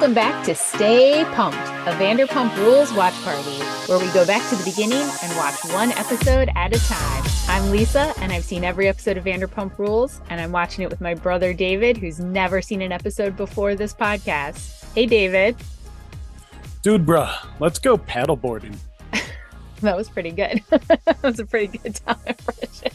Welcome back to Stay Pumped, a Vanderpump Rules watch party, where we go back to the beginning and watch one episode at a time. I'm Lisa, and I've seen every episode of Vanderpump Rules, and I'm watching it with my brother David, who's never seen an episode before this podcast. Hey, David. Dude, bruh, let's go paddleboarding. that was pretty good. that was a pretty good time impression.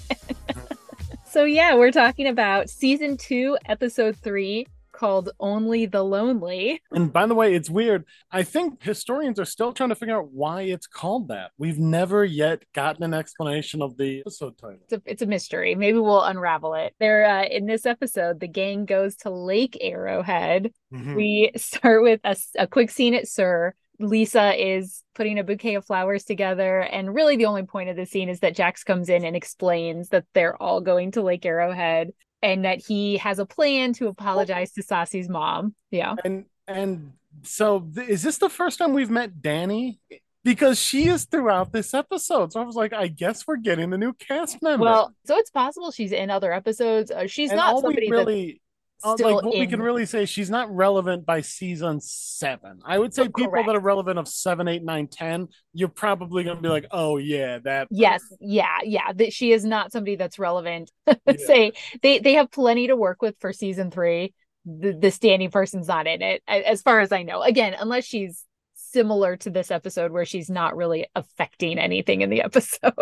so, yeah, we're talking about season two, episode three called Only the Lonely. And by the way, it's weird. I think historians are still trying to figure out why it's called that. We've never yet gotten an explanation of the episode title. It's a, it's a mystery. Maybe we'll unravel it. There, uh, in this episode, the gang goes to Lake Arrowhead. Mm-hmm. We start with a, a quick scene at SUR. Lisa is putting a bouquet of flowers together. And really, the only point of the scene is that Jax comes in and explains that they're all going to Lake Arrowhead and that he has a plan to apologize to Stassi's mom. Yeah. And and so th- is this the first time we've met Danny? Because she is throughout this episode. So I was like, I guess we're getting a new cast member. Well, so it's possible she's in other episodes. Uh, she's and not somebody really uh, like we can really say she's not relevant by season seven. I would say people that are relevant of seven eight nine ten you're probably going to be like oh yeah that yes yeah yeah that she is not somebody that's relevant. Yeah. say they they have plenty to work with for season three. The, the standing person's not in it as far as i know. Again unless she's similar to this episode where she's not really affecting anything in the episode.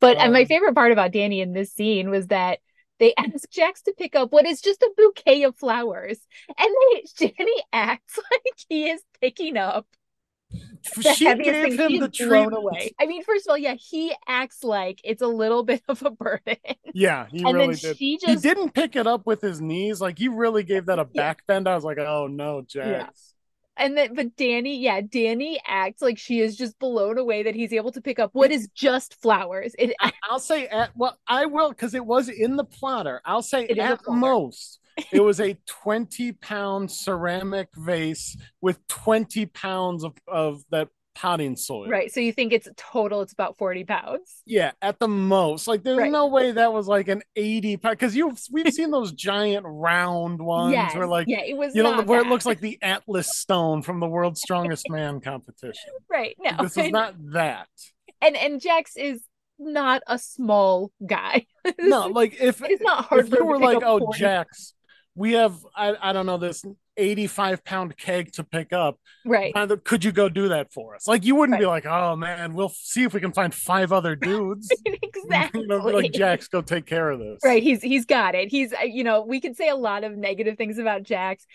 But um, and my um, favorite part about danny in this scene was that they ask Jax to pick up what is just a bouquet of flowers, and they Jenny acts like he is picking up the she gave him the treatment. away. I mean, first of all, yeah, he acts like it's a little bit of a burden. Yeah, he and really did. She just... He didn't pick it up with his knees. Like he really gave that a back yeah. bend. I was like, oh no, Jax. And then but danny yeah danny acts like she is just blown away that he's able to pick up what is just flowers. It, i'll say at well i will because it was in the plotter i'll say at most it was a 20 pound ceramic vase with 20 pounds of, of that potting soil. Right. So you think it's total, it's about 40 pounds. Yeah, at the most. Like there's right. no way that was like an 80 pound because you've we've seen those giant round ones yes. where like yeah, it was you know where it looks like the Atlas stone from the world's strongest man competition. Right. No. This is not that. And and Jax is not a small guy. no, like if it's not hard if you were like, oh Jax, we have I, I don't know this 85 pound keg to pick up. Right. Could you go do that for us? Like, you wouldn't right. be like, oh man, we'll see if we can find five other dudes. exactly. You know, like, Jax, go take care of this. Right. He's he's got it. He's, uh, you know, we can say a lot of negative things about Jax.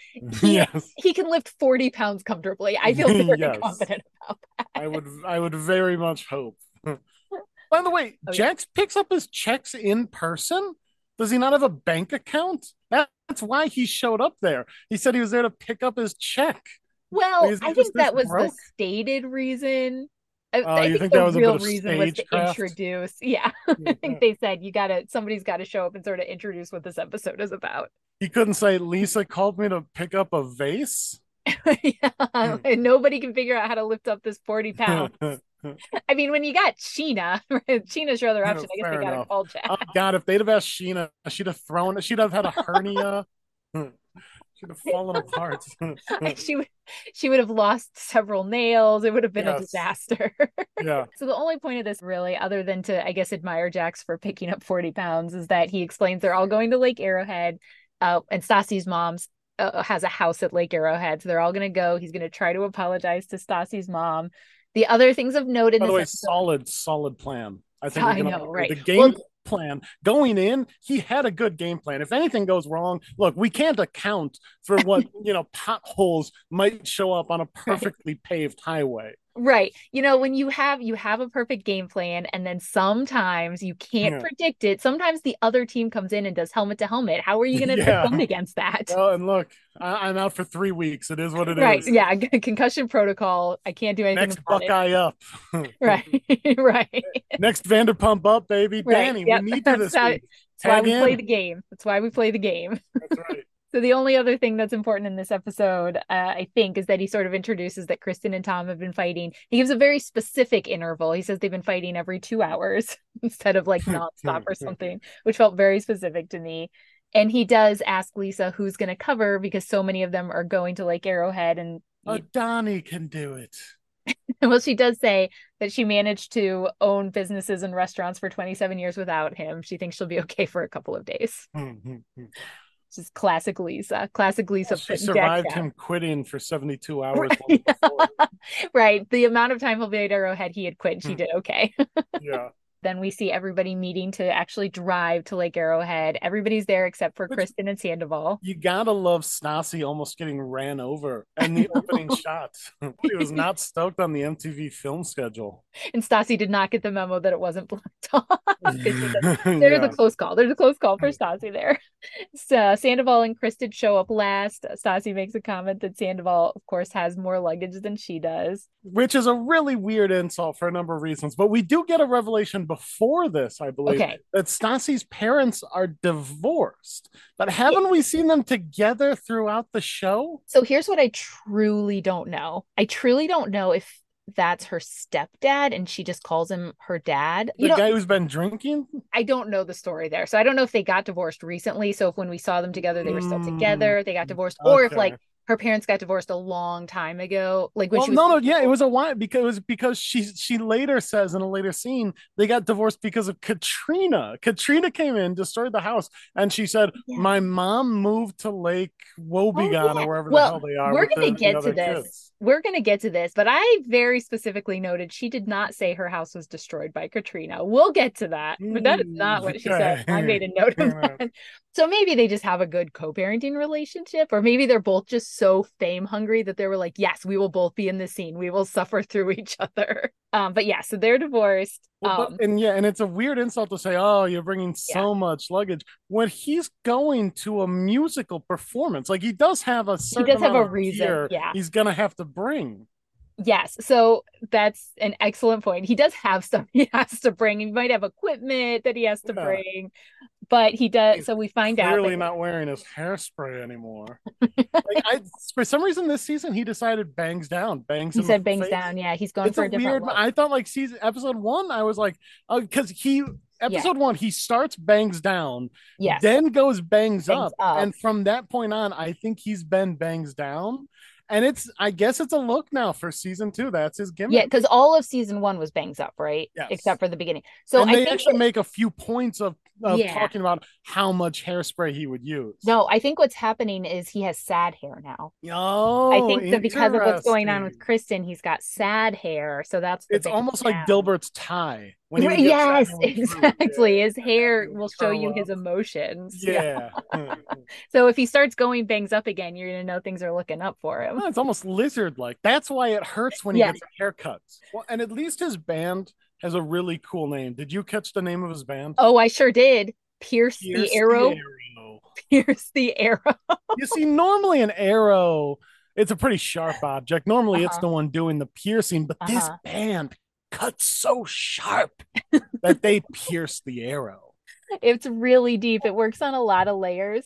He, yes. He can lift 40 pounds comfortably. I feel very yes. confident about that. I would, I would very much hope. By the way, oh, Jax yeah. picks up his checks in person. Does he not have a bank account? That's why he showed up there. He said he was there to pick up his check. Well, I think that was broke? the stated reason. I, oh, I think, think the was real reason was to introduce. Yeah. I think they said you gotta somebody's gotta show up and sort of introduce what this episode is about. He couldn't say Lisa called me to pick up a vase. yeah, hmm. and nobody can figure out how to lift up this 40 pounds. I mean, when you got Scheana, Scheana's your other option. I guess they got to call Jack. Oh God, if they'd have asked Scheana, she'd have thrown it. She'd have had a hernia. she'd have fallen apart. she would, she would have lost several nails. It would have been yes. a disaster. yeah. So the only point of this, really, other than to, I guess, admire Jax for picking up forty pounds, is that he explains they're all going to Lake Arrowhead, uh, and Stassi's mom's uh, has a house at Lake Arrowhead, so they're all going to go. He's going to try to apologize to Stassi's mom the other things of note in By this the way, episode, solid, solid plan. I think I know, right? The game well, plan going in. He had a good game plan. If anything goes wrong, look, we can't account for what you know potholes might show up on a perfectly paved highway right you know when you have you have a perfect game plan and then sometimes you can't yeah. predict it sometimes the other team comes in and does helmet to helmet how are you going to yeah. defend against that well and look I- am out for three weeks it is what it right. is. yeah concussion protocol i can't do anything next buckeye it. up right right next vanderpump up baby right. danny yep. we need to this that's why we in. play the game that's why we play the game that's right so the only other thing that's important in this episode, uh, I think, is that he sort of introduces that Kristen and Tom have been fighting. He gives a very specific interval. He says they've been fighting every two hours instead of like nonstop or something, which felt very specific to me. And he does ask Lisa who's going to cover because so many of them are going to Lake Arrowhead and oh, Donnie can do it. well, she does say that she managed to own businesses and restaurants for 27 years without him. She thinks she'll be okay for a couple of days. Just classic Lisa. Classic Lisa. She survived him quitting for 72 hours. Right. right. The amount of time at Arrowhead, he had quit and she hmm. did okay. yeah. Then we see everybody meeting to actually drive to Lake Arrowhead. Everybody's there except for Which, Kristen and Sandoval. You gotta love Stassi almost getting ran over and the opening shot. he was not stoked on the MTV film schedule. And Stassi did not get the memo that it wasn't blocked off. There's yeah. a close call. There's a close call for Stassi there. So Sandoval and Kristen show up last. Stassi makes a comment that Sandoval, of course, has more luggage than she does. Which is a really weird insult for a number of reasons. But we do get a revelation before this, I believe, okay. that Stassi's parents are divorced. But haven't yeah. we seen them together throughout the show? So here's what I truly don't know. I truly don't know if that's her stepdad and she just calls him her dad. The you know, guy who's been drinking? I don't know the story there. So I don't know if they got divorced recently. So if when we saw them together, they were still hmm. together, they got divorced, okay. or if like her parents got divorced a long time ago. Like when well, she was no, no, yeah, it was a while because it was because she she later says in a later scene they got divorced because of Katrina. Katrina came in, destroyed the house, and she said, yeah. "My mom moved to Lake Wobegon oh, yeah. or wherever well, the hell they are." We're gonna get to this. Kids. We're gonna get to this, but I very specifically noted she did not say her house was destroyed by Katrina. We'll get to that, but that is not what she said. I made a note of that. So maybe they just have a good co-parenting relationship, or maybe they're both just so fame hungry that they were like, "Yes, we will both be in the scene. We will suffer through each other." Um, but yeah, so they're divorced. Well, um, but, and yeah, and it's a weird insult to say, "Oh, you're bringing so yeah. much luggage." When he's going to a musical performance, like he does have a certain he does have a reason. Yeah, he's gonna have to bring. Yes. So that's an excellent point. He does have stuff he has to bring. He might have equipment that he has to yeah. bring, but he does. He's so we find clearly out clearly not wearing his hairspray anymore. like I, for some reason, this season he decided bangs down, bangs. He said bangs face. down. Yeah, he's going it's for a, a different. Weird, I thought like season episode one, I was like, because uh, he episode yeah. one, he starts bangs down, yes. then goes bangs, bangs up. up. And from that point on, I think he's been bangs down and it's I guess it's a look now for season two. That's his gimmick. Yeah, because all of season one was bangs up, right? Yes. Except for the beginning. So and I they actually that, make a few points of, of yeah. talking about how much hairspray he would use. No, I think what's happening is he has sad hair now. Oh, I think that because of what's going on with Kristen, he's got sad hair. So that's it's almost down. like Dilbert's tie. Yes, exactly. His hair will show you his emotions. Yeah. yeah. so if he starts going bangs up again, you're gonna know things are looking up for him. Oh, it's almost lizard like. That's why it hurts when he yes. gets haircuts. Well, and at least his band has a really cool name. Did you catch the name of his band? Oh, I sure did. Pierce, Pierce the, arrow. the arrow. Pierce the arrow. you see, normally an arrow, it's a pretty sharp object. Normally, uh-huh. it's the one doing the piercing, but uh-huh. this band cut so sharp that they pierce the arrow. It's really deep. It works on a lot of layers.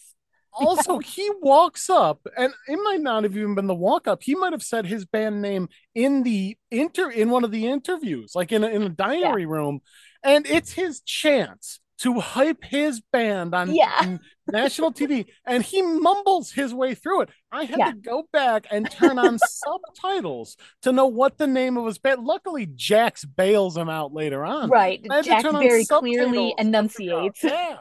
Also, he walks up, and it might not have even been the walk up. He might have said his band name in the inter in one of the interviews, like in a, in a diary yeah. room, and it's his chance to hype his band on yeah. national TV, and he mumbles his way through it. I had yeah. to go back and turn on subtitles to know what the name of his band. Luckily, Jax bails him out later on. Right, Jax very clearly enunciates. Yeah.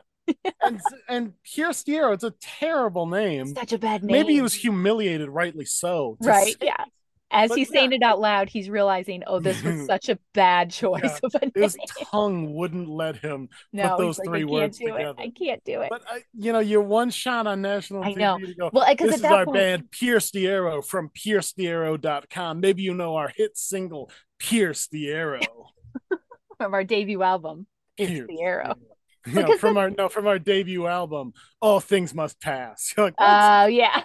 and and Pierce the Arrow, it's a terrible name. Such a bad name. Maybe he was humiliated, rightly so. Right. Yeah as but he's yeah. saying it out loud, he's realizing, oh, this was such a bad choice yeah. of a name. His tongue wouldn't let him no, put those like, three words together. It. I can't do it. But I, you know, you're one shot on national I know. TV to go. Well, because this is our point... band, Pierce the Arrow from PierceTheArrow.com. Maybe you know our hit single, Pierce the Arrow, from our debut album, Pierce, Pierce the Arrow. Yeah, from our no from our debut album, All Things Must Pass. Oh like, uh, yeah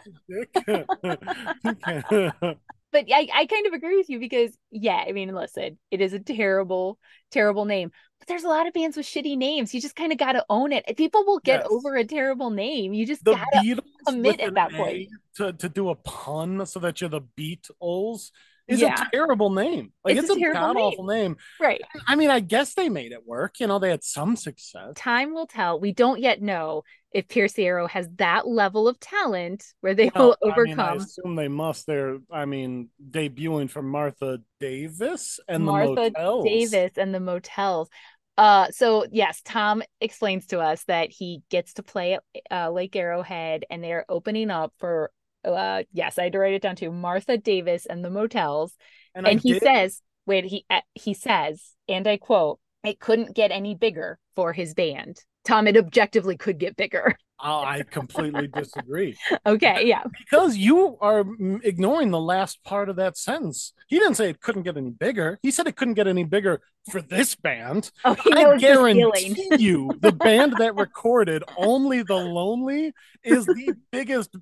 but I, I kind of agree with you because yeah, I mean, listen, it is a terrible, terrible name. But there's a lot of bands with shitty names. You just kind of got to own it. People will get yes. over a terrible name. You just got to commit at that point. To, to do a pun so that you're the Beatles is yeah. a terrible name. Like it's, it's a, a god awful name. Right. I mean, I guess they made it work. You know, they had some success. Time will tell. We don't yet know if Pierce Arrow has that level of talent where they well, will overcome. I, mean, I assume they must. They're, I mean, debuting for Martha Davis and Martha the Motels. Davis and the Motels. Uh, so yes, Tom explains to us that he gets to play at uh, Lake Arrowhead, and they're opening up for. Uh, yes, I had to write it down too. Martha Davis and the Motels, and, and he did... says, "Wait, he uh, he says, and I quote." It couldn't get any bigger for his band. Tom, it objectively could get bigger. Oh, I completely disagree. okay, yeah. Because you are mm, ignoring the last part of that sentence. He didn't say it couldn't get any bigger. He said it couldn't get any bigger for this band. Oh, I guarantee you, the band that recorded "Only the Lonely" is the biggest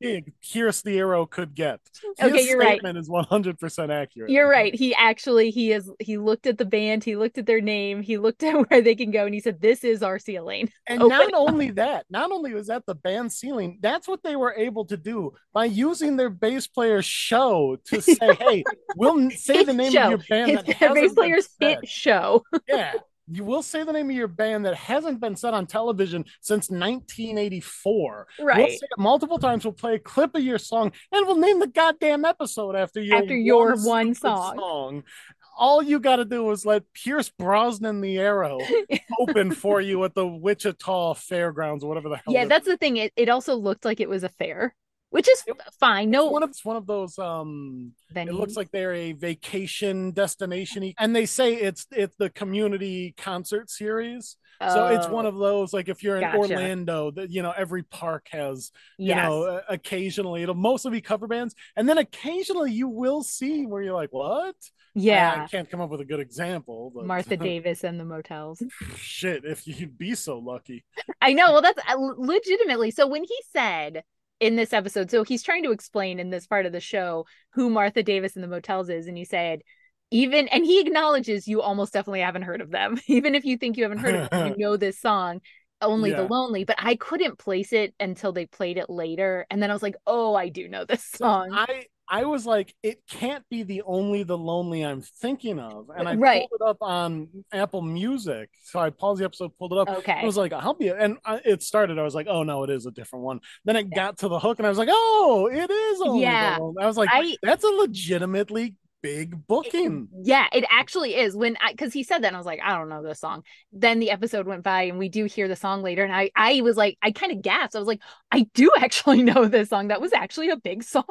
big Pierce the Arrow could get. His okay, you're statement right. is 100 percent accurate. You're right. He actually he is he looked at the band, he looked at their name, he looked at where they can go, and he said, "This is our ceiling." And Open not only that, not only was that the band ceiling, that's what they were able to do by using their bass player's show to say, "Hey, we'll say the name show. of your band." His, that bass player's hit show. yeah, you will say the name of your band that hasn't been said on television since 1984. Right. We'll say it multiple times. We'll play a clip of your song and we'll name the goddamn episode after your after your one, one song. song. All you got to do is let Pierce Brosnan the Arrow open for you at the Wichita Fairgrounds whatever the hell. Yeah, that's the thing. It, it also looked like it was a fair which is fine. No, it's one of it's one of those. Um, Venues. it looks like they're a vacation destination, and they say it's it's the community concert series. Oh, so it's one of those like if you're in gotcha. Orlando, that you know every park has you yes. know occasionally it'll mostly be cover bands, and then occasionally you will see where you're like, what? Yeah, I, I can't come up with a good example. But... Martha Davis and the Motels. Shit, if you'd be so lucky. I know. Well, that's uh, legitimately. So when he said in this episode. So he's trying to explain in this part of the show who Martha Davis and the motels is. And he said, even, and he acknowledges you almost definitely haven't heard of them. even if you think you haven't heard of them, you know this song, Only yeah. the Lonely. But I couldn't place it until they played it later. And then I was like, oh, I do know this song. I, I was like, it can't be the only the lonely I'm thinking of, and I right. pulled it up on Apple Music. So I paused the episode, pulled it up. Okay, I was like, I'll be, and I, it started. I was like, oh no, it is a different one. Then it yeah. got to the hook, and I was like, oh, it is. Only yeah, I was like, I, that's a legitimately big booking. It, yeah, it actually is. When I because he said that, and I was like, I don't know this song. Then the episode went by, and we do hear the song later, and I I was like, I kind of gasped. I was like, I do actually know this song. That was actually a big song.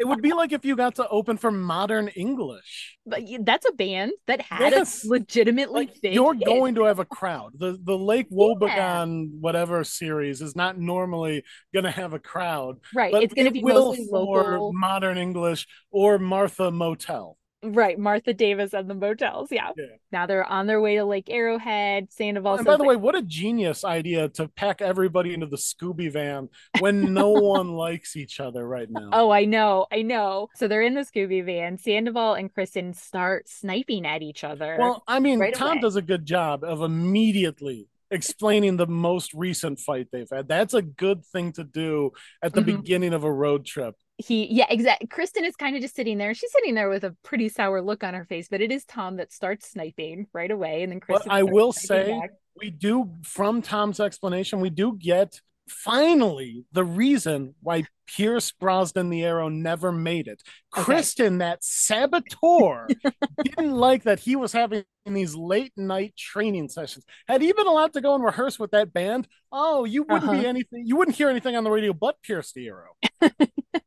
it would be like if you got to open for Modern English. But that's a band that had yes. a legitimately like, You're hit. going to have a crowd. The the Lake Wobegon yeah. whatever series is not normally going to have a crowd. Right. It's going to be mostly local. Modern English or Martha Motel. Right, Martha Davis and the motels. Yeah. yeah. Now they're on their way to Lake Arrowhead. Sandoval. And by the way, what a genius idea to pack everybody into the Scooby van when no one likes each other right now. Oh, I know, I know. So they're in the Scooby van. Sandoval and Kristen start sniping at each other. Well, I mean, right Tom away. does a good job of immediately explaining the most recent fight they've had. That's a good thing to do at the mm-hmm. beginning of a road trip he yeah exactly kristen is kind of just sitting there she's sitting there with a pretty sour look on her face but it is tom that starts sniping right away and then kristen i will say back. we do from tom's explanation we do get finally the reason why Pierce Brosnan the Arrow never made it. Okay. Kristen, that saboteur, didn't like that he was having these late night training sessions. Had he been allowed to go and rehearse with that band, oh, you wouldn't uh-huh. be anything, you wouldn't hear anything on the radio but Pierce the Arrow.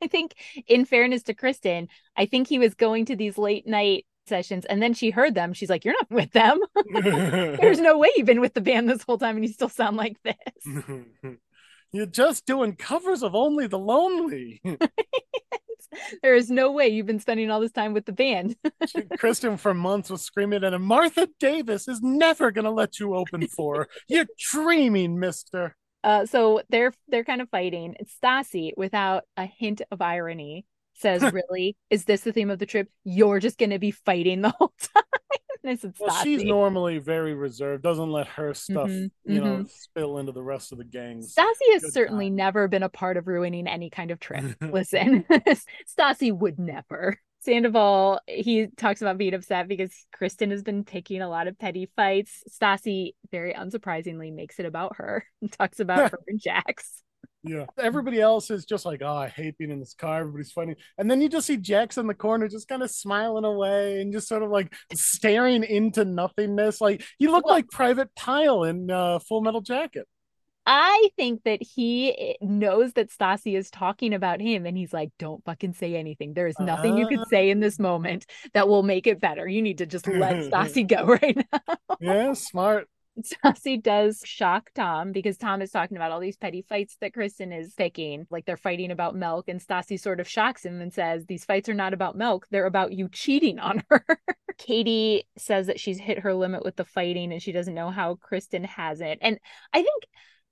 I think, in fairness to Kristen, I think he was going to these late night sessions and then she heard them she's like you're not with them there's no way you've been with the band this whole time and you still sound like this you're just doing covers of only the lonely. There is no way you've been spending all this time with the band. Kristen for months was screaming at him martha davis is never going to let you open for you're dreaming mister. Uh, so they're they're kind of fighting. Stassi, without a hint of irony, says, "Really, is this the theme of the trip? You're just going to be fighting the whole time." well, she's normally very reserved, doesn't let her stuff, mm-hmm, you mm-hmm. know, spill into the rest of the gang. Stassi has Good certainly time. never been a part of ruining any kind of trip. Listen, Stassi would never. Sandoval, he talks about being upset because Kristen has been picking a lot of petty fights. Stassi, very unsurprisingly, makes it about her and talks about her and Jax. Yeah. Everybody else is just like, oh, I hate being in this car. Everybody's fighting. And then you just see Jax in the corner just kind of smiling away and just sort of like staring into nothingness. Like he looked well, like Private Pyle in uh, Full Metal Jacket. I think that he eh, knows that Stassi is talking about him and he's like, don't fucking say anything. There is nothing uh... you can say in this moment that will make it better. You need to just let Stassi go right now. yeah, smart. Stassi does shock Tom because Tom is talking about all these petty fights that Kristen is picking. Like they're fighting about milk, and Stassi sort of shocks him and says, These fights are not about milk, they're about you cheating on her. Katie says that she's hit her limit with the fighting and she doesn't know how Kristen has it. And I think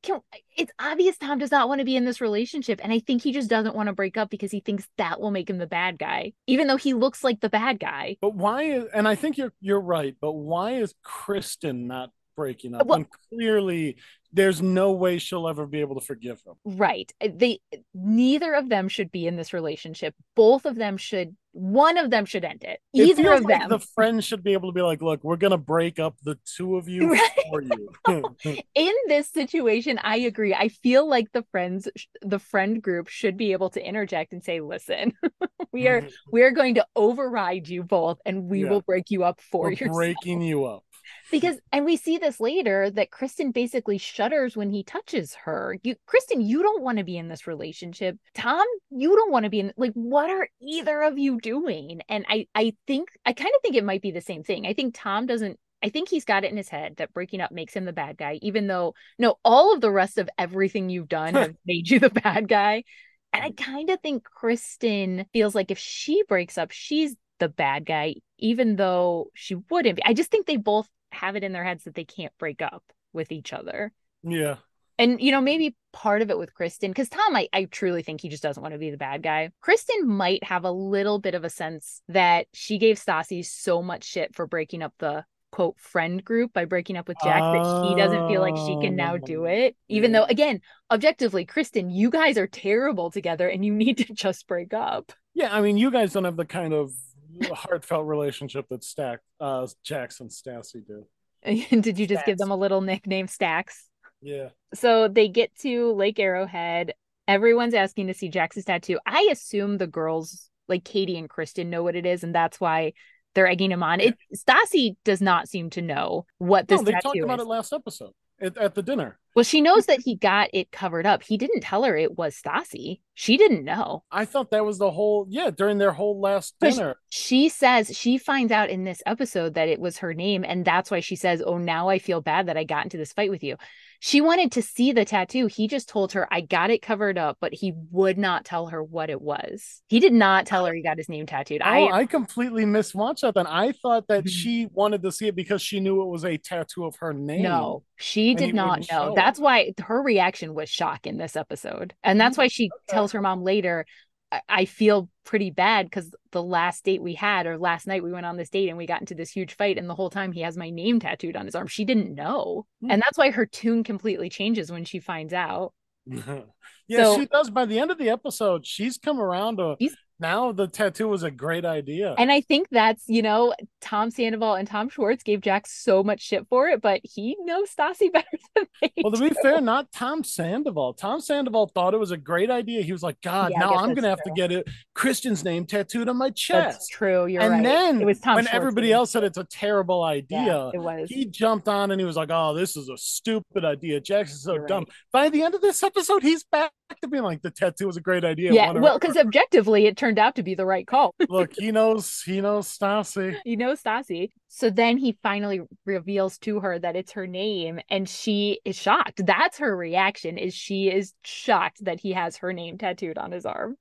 can, it's obvious Tom does not want to be in this relationship. And I think he just doesn't want to break up because he thinks that will make him the bad guy, even though he looks like the bad guy. But why is, and I think you're you're right, but why is Kristen not breaking up well, clearly there's no way she'll ever be able to forgive him. Right. They neither of them should be in this relationship. Both of them should one of them should end it. Either it of like them. the friends should be able to be like look we're gonna break up the two of you right? for you. In this situation i agree. I feel like the friends the friend group should be able to interject and say listen we are mm-hmm. we are going to override you both and we yeah. will break you up for you breaking you up because and we see this later that Kristen basically shudders when he touches her. You Kristen, you don't want to be in this relationship. Tom, you don't want to be in like what are either of you doing? And I I think I kind of think it might be the same thing. I think Tom doesn't I think he's got it in his head that breaking up makes him the bad guy, even though no, all of the rest of everything you've done have made you the bad guy. And I mm. kind of think Kristen feels like if she breaks up, she's the bad guy, even though she wouldn't be. I just think they both have it in their heads that they can't break up with each other. Yeah. And you know, maybe part of it with Kristen, because Tom, I, I truly think he just doesn't want to be the bad guy. Kristen might have a little bit of a sense that she gave Stassi so much shit for breaking up the quote friend group by breaking up with Jack oh, that he doesn't feel like she can now do oh, it. Even though, again, objectively, Kristen, you guys are terrible together and you need to just break up. Yeah, I mean, you guys don't have the kind of heartfelt relationship that Stack uh Jackson Stassi did. did you just give them a little nickname Stacks? Yeah. So they get to Lake Arrowhead. Everyone's asking to see Jax's tattoo. I assume the girls, like Katie and Kristen, know what it is, and that's why they're egging him on. It Stassi does not seem to know what this. No, they talked about is. it last episode at, at the dinner. Well, she knows that he got it covered up. He didn't tell her it was Stassi. She didn't know. I thought that was the whole yeah during their whole last dinner. She says she finds out in this episode that it was her name, and that's why she says, "Oh, now I feel bad that I got into this fight with you." She wanted to see the tattoo. He just told her, I got it covered up, but he would not tell her what it was. He did not tell her he got his name tattooed. Oh, I, I completely miswatched that. Then I thought that mm-hmm. she wanted to see it because she knew it was a tattoo of her name. No, she did not know. That's why her reaction was shock in this episode. And that's why she okay. tells her mom later, I feel pretty bad because the last date we had, or last night we went on this date and we got into this huge fight, and the whole time he has my name tattooed on his arm. She didn't know, mm-hmm. and that's why her tune completely changes when she finds out. yeah, so, she does. By the end of the episode, she's come around to now the tattoo was a great idea. And I think that's, you know, Tom Sandoval and Tom Schwartz gave Jack so much shit for it, but he knows Stassi better than they Well, to do. be fair, not Tom Sandoval. Tom Sandoval thought it was a great idea. He was like, God, yeah, now I'm going to have to get it Kristen's name tattooed on my chest. That's true. You're right. and right. then it was Tom when Schwartz everybody else said it's a terrible idea, yeah, it was. he jumped on and he was like, Oh, this is a stupid idea. Jackson's so you're dumb. Right. By the end of this episode, he's back to being like, the tattoo was a great idea. Yeah. Well, because objectively, it turned out to be the right call. Look, he knows he knows Stassi. He knows Stassi. So then he finally reveals to her that it's her name and she is shocked. That's her reaction is she is shocked that he has her name tattooed on his arm.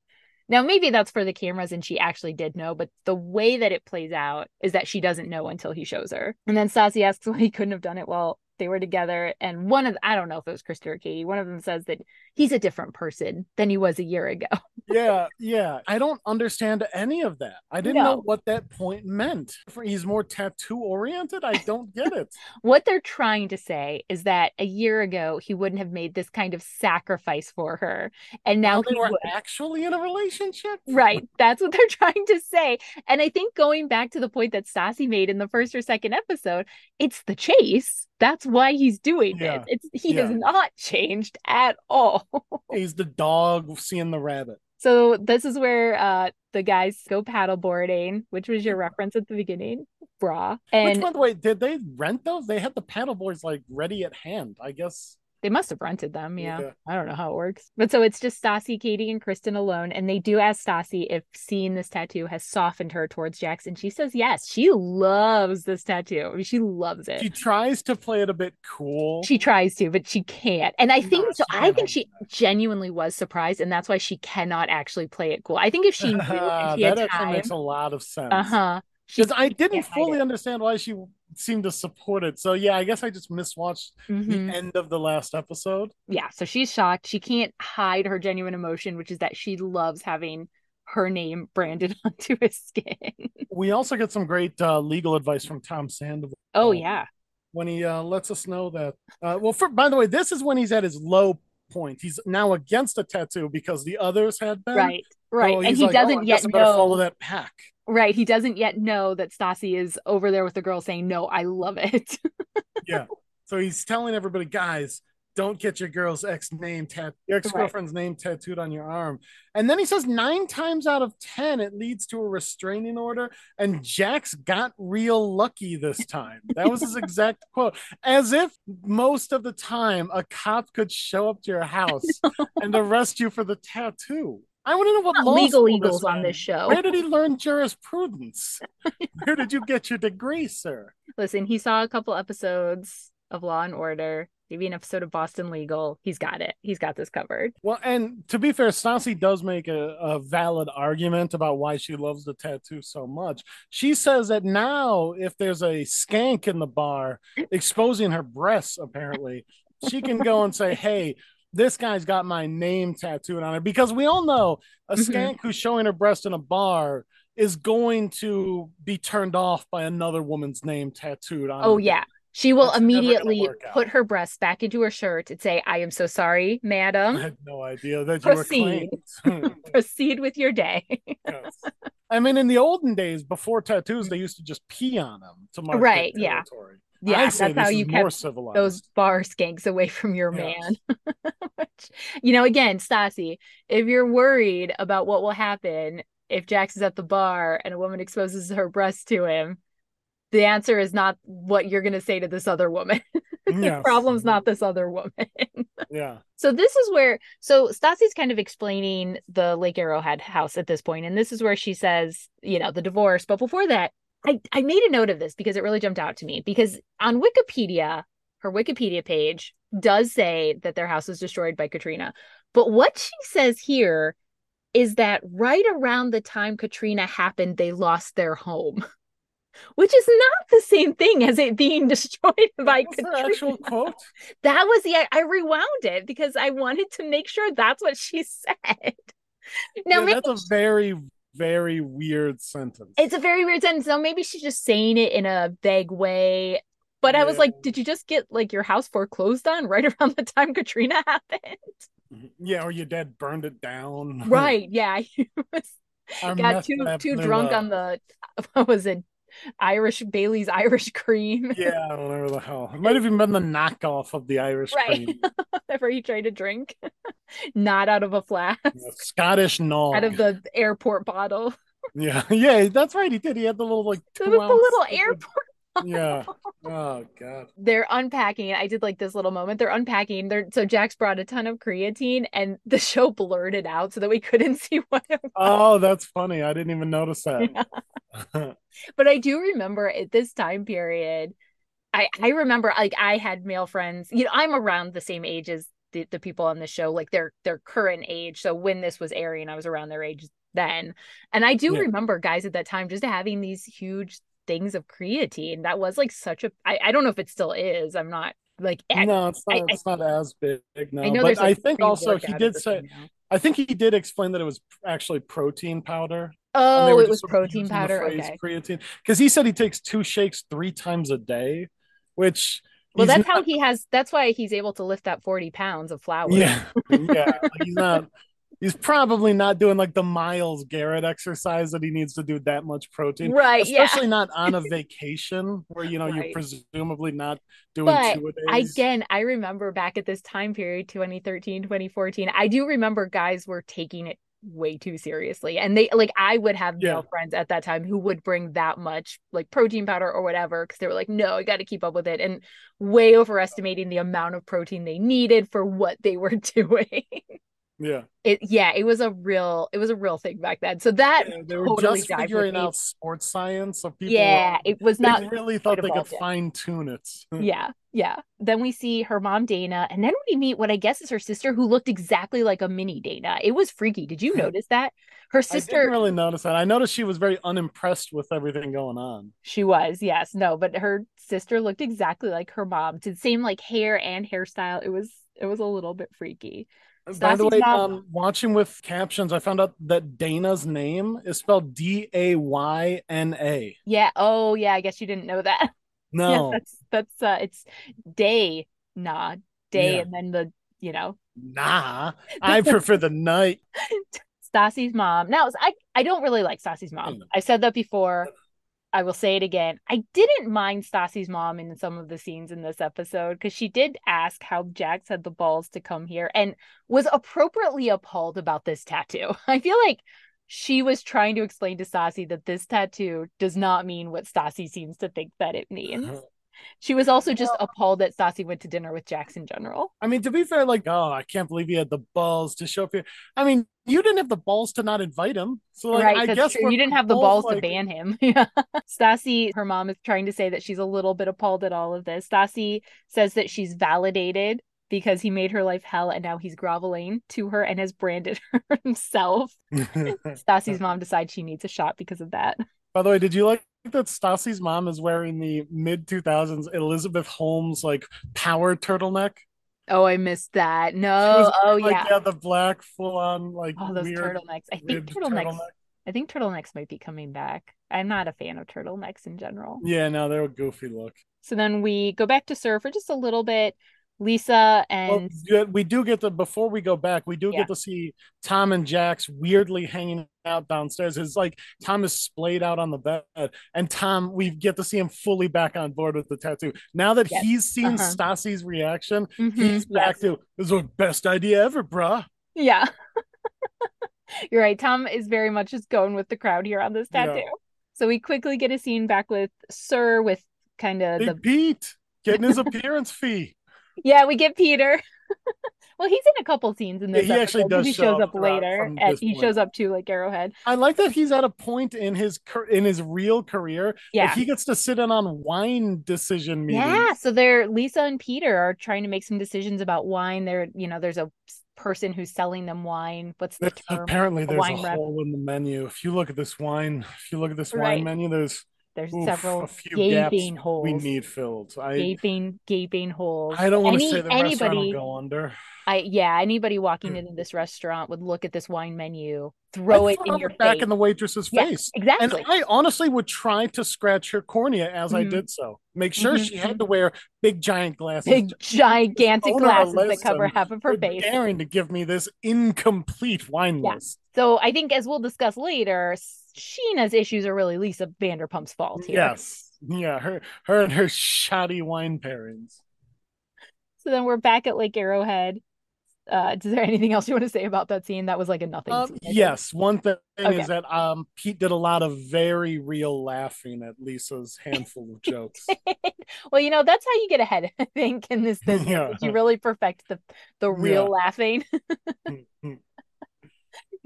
Now maybe that's for the cameras and she actually did know, but the way that it plays out is that she doesn't know until he shows her. And then Stassi asks why he couldn't have done it while they were together and one of I don't know if it was Krista or Katie, one of them says that he's a different person than he was a year ago. yeah, yeah. I don't understand any of that. I didn't no. know what that point meant. He's more tattoo oriented. I don't get it. what they're trying to say is that a year ago he wouldn't have made this kind of sacrifice for her. And now they were would. actually in a relationship. Right. That's what they're trying to say. And I think going back to the point that Stassi made in the first or second episode, it's the chase that's why he's doing yeah. it. It's he yeah. has not changed at all. he's the dog seeing the rabbit. So this is where uh the guys go paddleboarding, which was your reference at the beginning, bra. And which, by the way, did they rent those? They had the paddleboards like ready at hand. I guess they must have rented them. Yeah. yeah. I don't know how it works. But so it's just Stassi, Katie, and Kristen alone. And they do ask Stassi if seeing this tattoo has softened her towards Jackson. She says yes. She loves this tattoo. I mean, she loves it. She tries to play it a bit cool. She tries to, but she can't. And I think so. I think she genuinely was surprised, and that's why she cannot actually play it cool. I think if she knew, if she that actually time, makes a lot of sense. Uh huh because I didn't fully understand why she seemed to support it. So yeah, I guess I just miswatched mm-hmm. the end of the last episode. Yeah, so she's shocked. She can't hide her genuine emotion, which is that she loves having her name branded onto his skin. we also get some great uh, legal advice from Tom Sandoval. Oh yeah, when he uh, lets us know that. Uh, well, for, by the way, this is when he's at his low point. He's now against a tattoo because the others had been. Right, right, so and he like, doesn't oh, yet know. Follow that pack. Right. He doesn't yet know that Stassi is over there with the girl saying, No, I love it. yeah. So he's telling everybody, guys, don't get your girl's ex name tat your ex-girlfriend's right. name tattooed on your arm. And then he says nine times out of ten it leads to a restraining order. And Jax got real lucky this time. That was his exact quote. As if most of the time a cop could show up to your house and arrest you for the tattoo. I want to know what legal eagles on this show. Where did he learn jurisprudence? Where did you get your degree, sir? Listen, he saw a couple episodes of Law and Order, maybe an episode of Boston Legal. He's got it. He's got this covered. Well, and to be fair, Stassi does make a, a valid argument about why she loves the tattoo so much. She says that now, if there's a skank in the bar exposing her breasts, apparently, she can go and say, "Hey." This guy's got my name tattooed on it because we all know a mm-hmm. skank who's showing her breast in a bar is going to be turned off by another woman's name tattooed on. Oh yeah. She will That's immediately put her breast back into her shirt and say, I am so sorry, madam. I had no idea that you Proceed. Proceed with your day. yes. I mean, in the olden days, before tattoos, they used to just pee on them to mark right, yeah. Yeah, that's how you kept those bar skanks away from your yes. man. you know, again, Stassi, if you're worried about what will happen if Jax is at the bar and a woman exposes her breast to him, the answer is not what you're going to say to this other woman. the problem's not this other woman. yeah. So this is where so Stassi's kind of explaining the Lake Arrowhead house at this point, and this is where she says, you know, the divorce. But before that, I, I made a note of this because it really jumped out to me because on Wikipedia, her Wikipedia page does say that their house was destroyed by Katrina. But what she says here is that right around the time Katrina happened, they lost their home. Which is not the same thing as it being destroyed by Katrina. actual quote. That was the I rewound it because I wanted to make sure that's what she said. Now yeah, that's a very very weird sentence. It's a very weird sentence. So maybe she's just saying it in a vague way. But yeah. I was like, did you just get like your house foreclosed on right around the time Katrina happened? Mm-hmm. Yeah, or your dad burned it down. Right. Yeah. Got too too drunk on the what was it? Irish Bailey's Irish cream. Yeah, I don't know the hell. It might have even been the knockoff of the Irish right. cream. Whenever he tried to drink. Not out of a flask. Scottish nog. Out of the airport bottle. Yeah, yeah, that's right. He did. He had the little like was the little airport yeah. Oh god. They're unpacking. I did like this little moment. They're unpacking. They're so Jax brought a ton of creatine and the show blurred it out so that we couldn't see what it was. Oh, that's funny. I didn't even notice that. Yeah. but I do remember at this time period, I I remember like I had male friends. You know, I'm around the same age as the, the people on the show, like their their current age. So when this was airing, I was around their age then. And I do yeah. remember guys at that time just having these huge things of creatine. That was like such a I, I don't know if it still is. I'm not like no, it's not. I, it's not as big. No, I know but I think also he did say. I think he did explain that it was actually protein powder. Oh, it was protein powder. Okay. Creatine, because he said he takes two shakes three times a day, which well, that's not, how he has. That's why he's able to lift that forty pounds of flour. Yeah, yeah. he's not. He's probably not doing like the Myles Garrett exercise that he needs to do that much protein, right? Especially yeah. not on a vacation where you know right. you're presumably not doing but two a days. Again, I remember back at this time period, 2013, 2014. I do remember guys were taking it way too seriously. And they like I would have yeah. male friends at that time who would bring that much like protein powder or whatever because they were like, no, I got to keep up with it, and way overestimating the amount of protein they needed for what they were doing. Yeah. It yeah, it was a real it was a real thing back then. So that yeah, they were totally just figuring out sports science. So people Yeah, were, it was not really thought they could fine tune it. yeah, yeah. Then we see her mom Dayna, and then we meet what I guess is her sister who looked exactly like a mini Dayna. It was freaky. Did you notice that? Her sister I didn't really notice that. I noticed she was very unimpressed with everything going on. She was, yes. No, but her sister looked exactly like her mom. Did same like hair and hairstyle. It was it was a little bit freaky. By the way, um, watching with captions, I found out that Dayna's name is spelled D A Y N A. Yeah. Oh, yeah. I guess you didn't know that. No, yeah, that's that's uh, it's day, nah, day, yeah. and then the you know. Nah, I prefer the night. Stassi's mom. Now, I I don't really like Stassi's mom. I said that before. I will say it again. I didn't mind Stassi's mom in some of the scenes in this episode because she did ask how Jax had the balls to come here and was appropriately appalled about this tattoo. I feel like she was trying to explain to Stassi that this tattoo does not mean what Stassi seems to think that it means. She was also just well, appalled that Stassi went to dinner with in general. I mean, to be fair, like, oh, I can't believe he had the balls to show up here. I mean, you didn't have the balls to not invite him. So, like, right, I guess you didn't have the balls to ban him. yeah. Stassi, her mom is trying to say that she's a little bit appalled at all of this. Stassi says that she's validated because he made her life hell and now he's groveling to her and has branded her himself. Stassi's mom decides she needs a shot because of that. By the way, did you like that Stassi's mom is wearing the mid 2000s Elizabeth Holmes like power turtleneck? Oh, I missed that. No. oh, like, yeah. Yeah, the black full on like oh, those turtlenecks. I think turtlenecks. Turtleneck. I think turtlenecks might be coming back. I'm not a fan of turtlenecks in general. Yeah, no, they're a goofy look. So then we go back to SUR for just a little bit. Lisa and well, we do get to before we go back, we do yeah. get to see Tom and Jax weirdly hanging out downstairs. It's like Tom is splayed out on the bed, and Tom, we get to see him fully back on board with the tattoo. Now that yes. he's seen uh-huh. Stassi's reaction, mm-hmm. he's back yes. to this is the best idea ever, bruh. Yeah. You're right. Tom is very much just going with the crowd here on this tattoo. Yeah. So we quickly get a scene back with SUR with kind of the Pete getting his appearance fee yeah, we get Peter. well, he's in a couple scenes in this. Yeah, he actually does. He show shows up, up later. At, he shows up too, like Arrowhead. I like that he's at a point in his in his real career. Yeah, he gets to sit in on wine decision meetings. Yeah, so they're Lisa and Peter are trying to make some decisions about wine. They're you know there's a person who's selling them wine. What's the term? Apparently, there's a, a hole in the menu. If you look at this wine, if you look at this right. wine menu, there's there's Oof, several gaping holes. We need filled. I, gaping, gaping holes. I don't want to say the anybody, restaurant will go under. I yeah, anybody walking into this restaurant would look at this wine menu, throw it in your back face. in the waitress's yeah, face. Exactly. And I honestly would try to scratch her cornea as mm-hmm. I did so. Make sure mm-hmm. she had to wear big giant glasses. Big gigantic glasses that cover half of her face. Daring to give me this incomplete wine yeah. list. So I think as we'll discuss later, Scheana's issues are really Lisa Vanderpump's fault here. Yes. Yeah, her her and her shoddy wine pairings. So then we're back at Lake Arrowhead. Uh, is there anything else you want to say about that scene? That was like a nothing. Um, scene, yes, one thing okay. is that um, Pete did a lot of very real laughing at Lisa's handful of jokes. well, you know that's how you get ahead. I think in this business, yeah. you really perfect the the real yeah. laughing.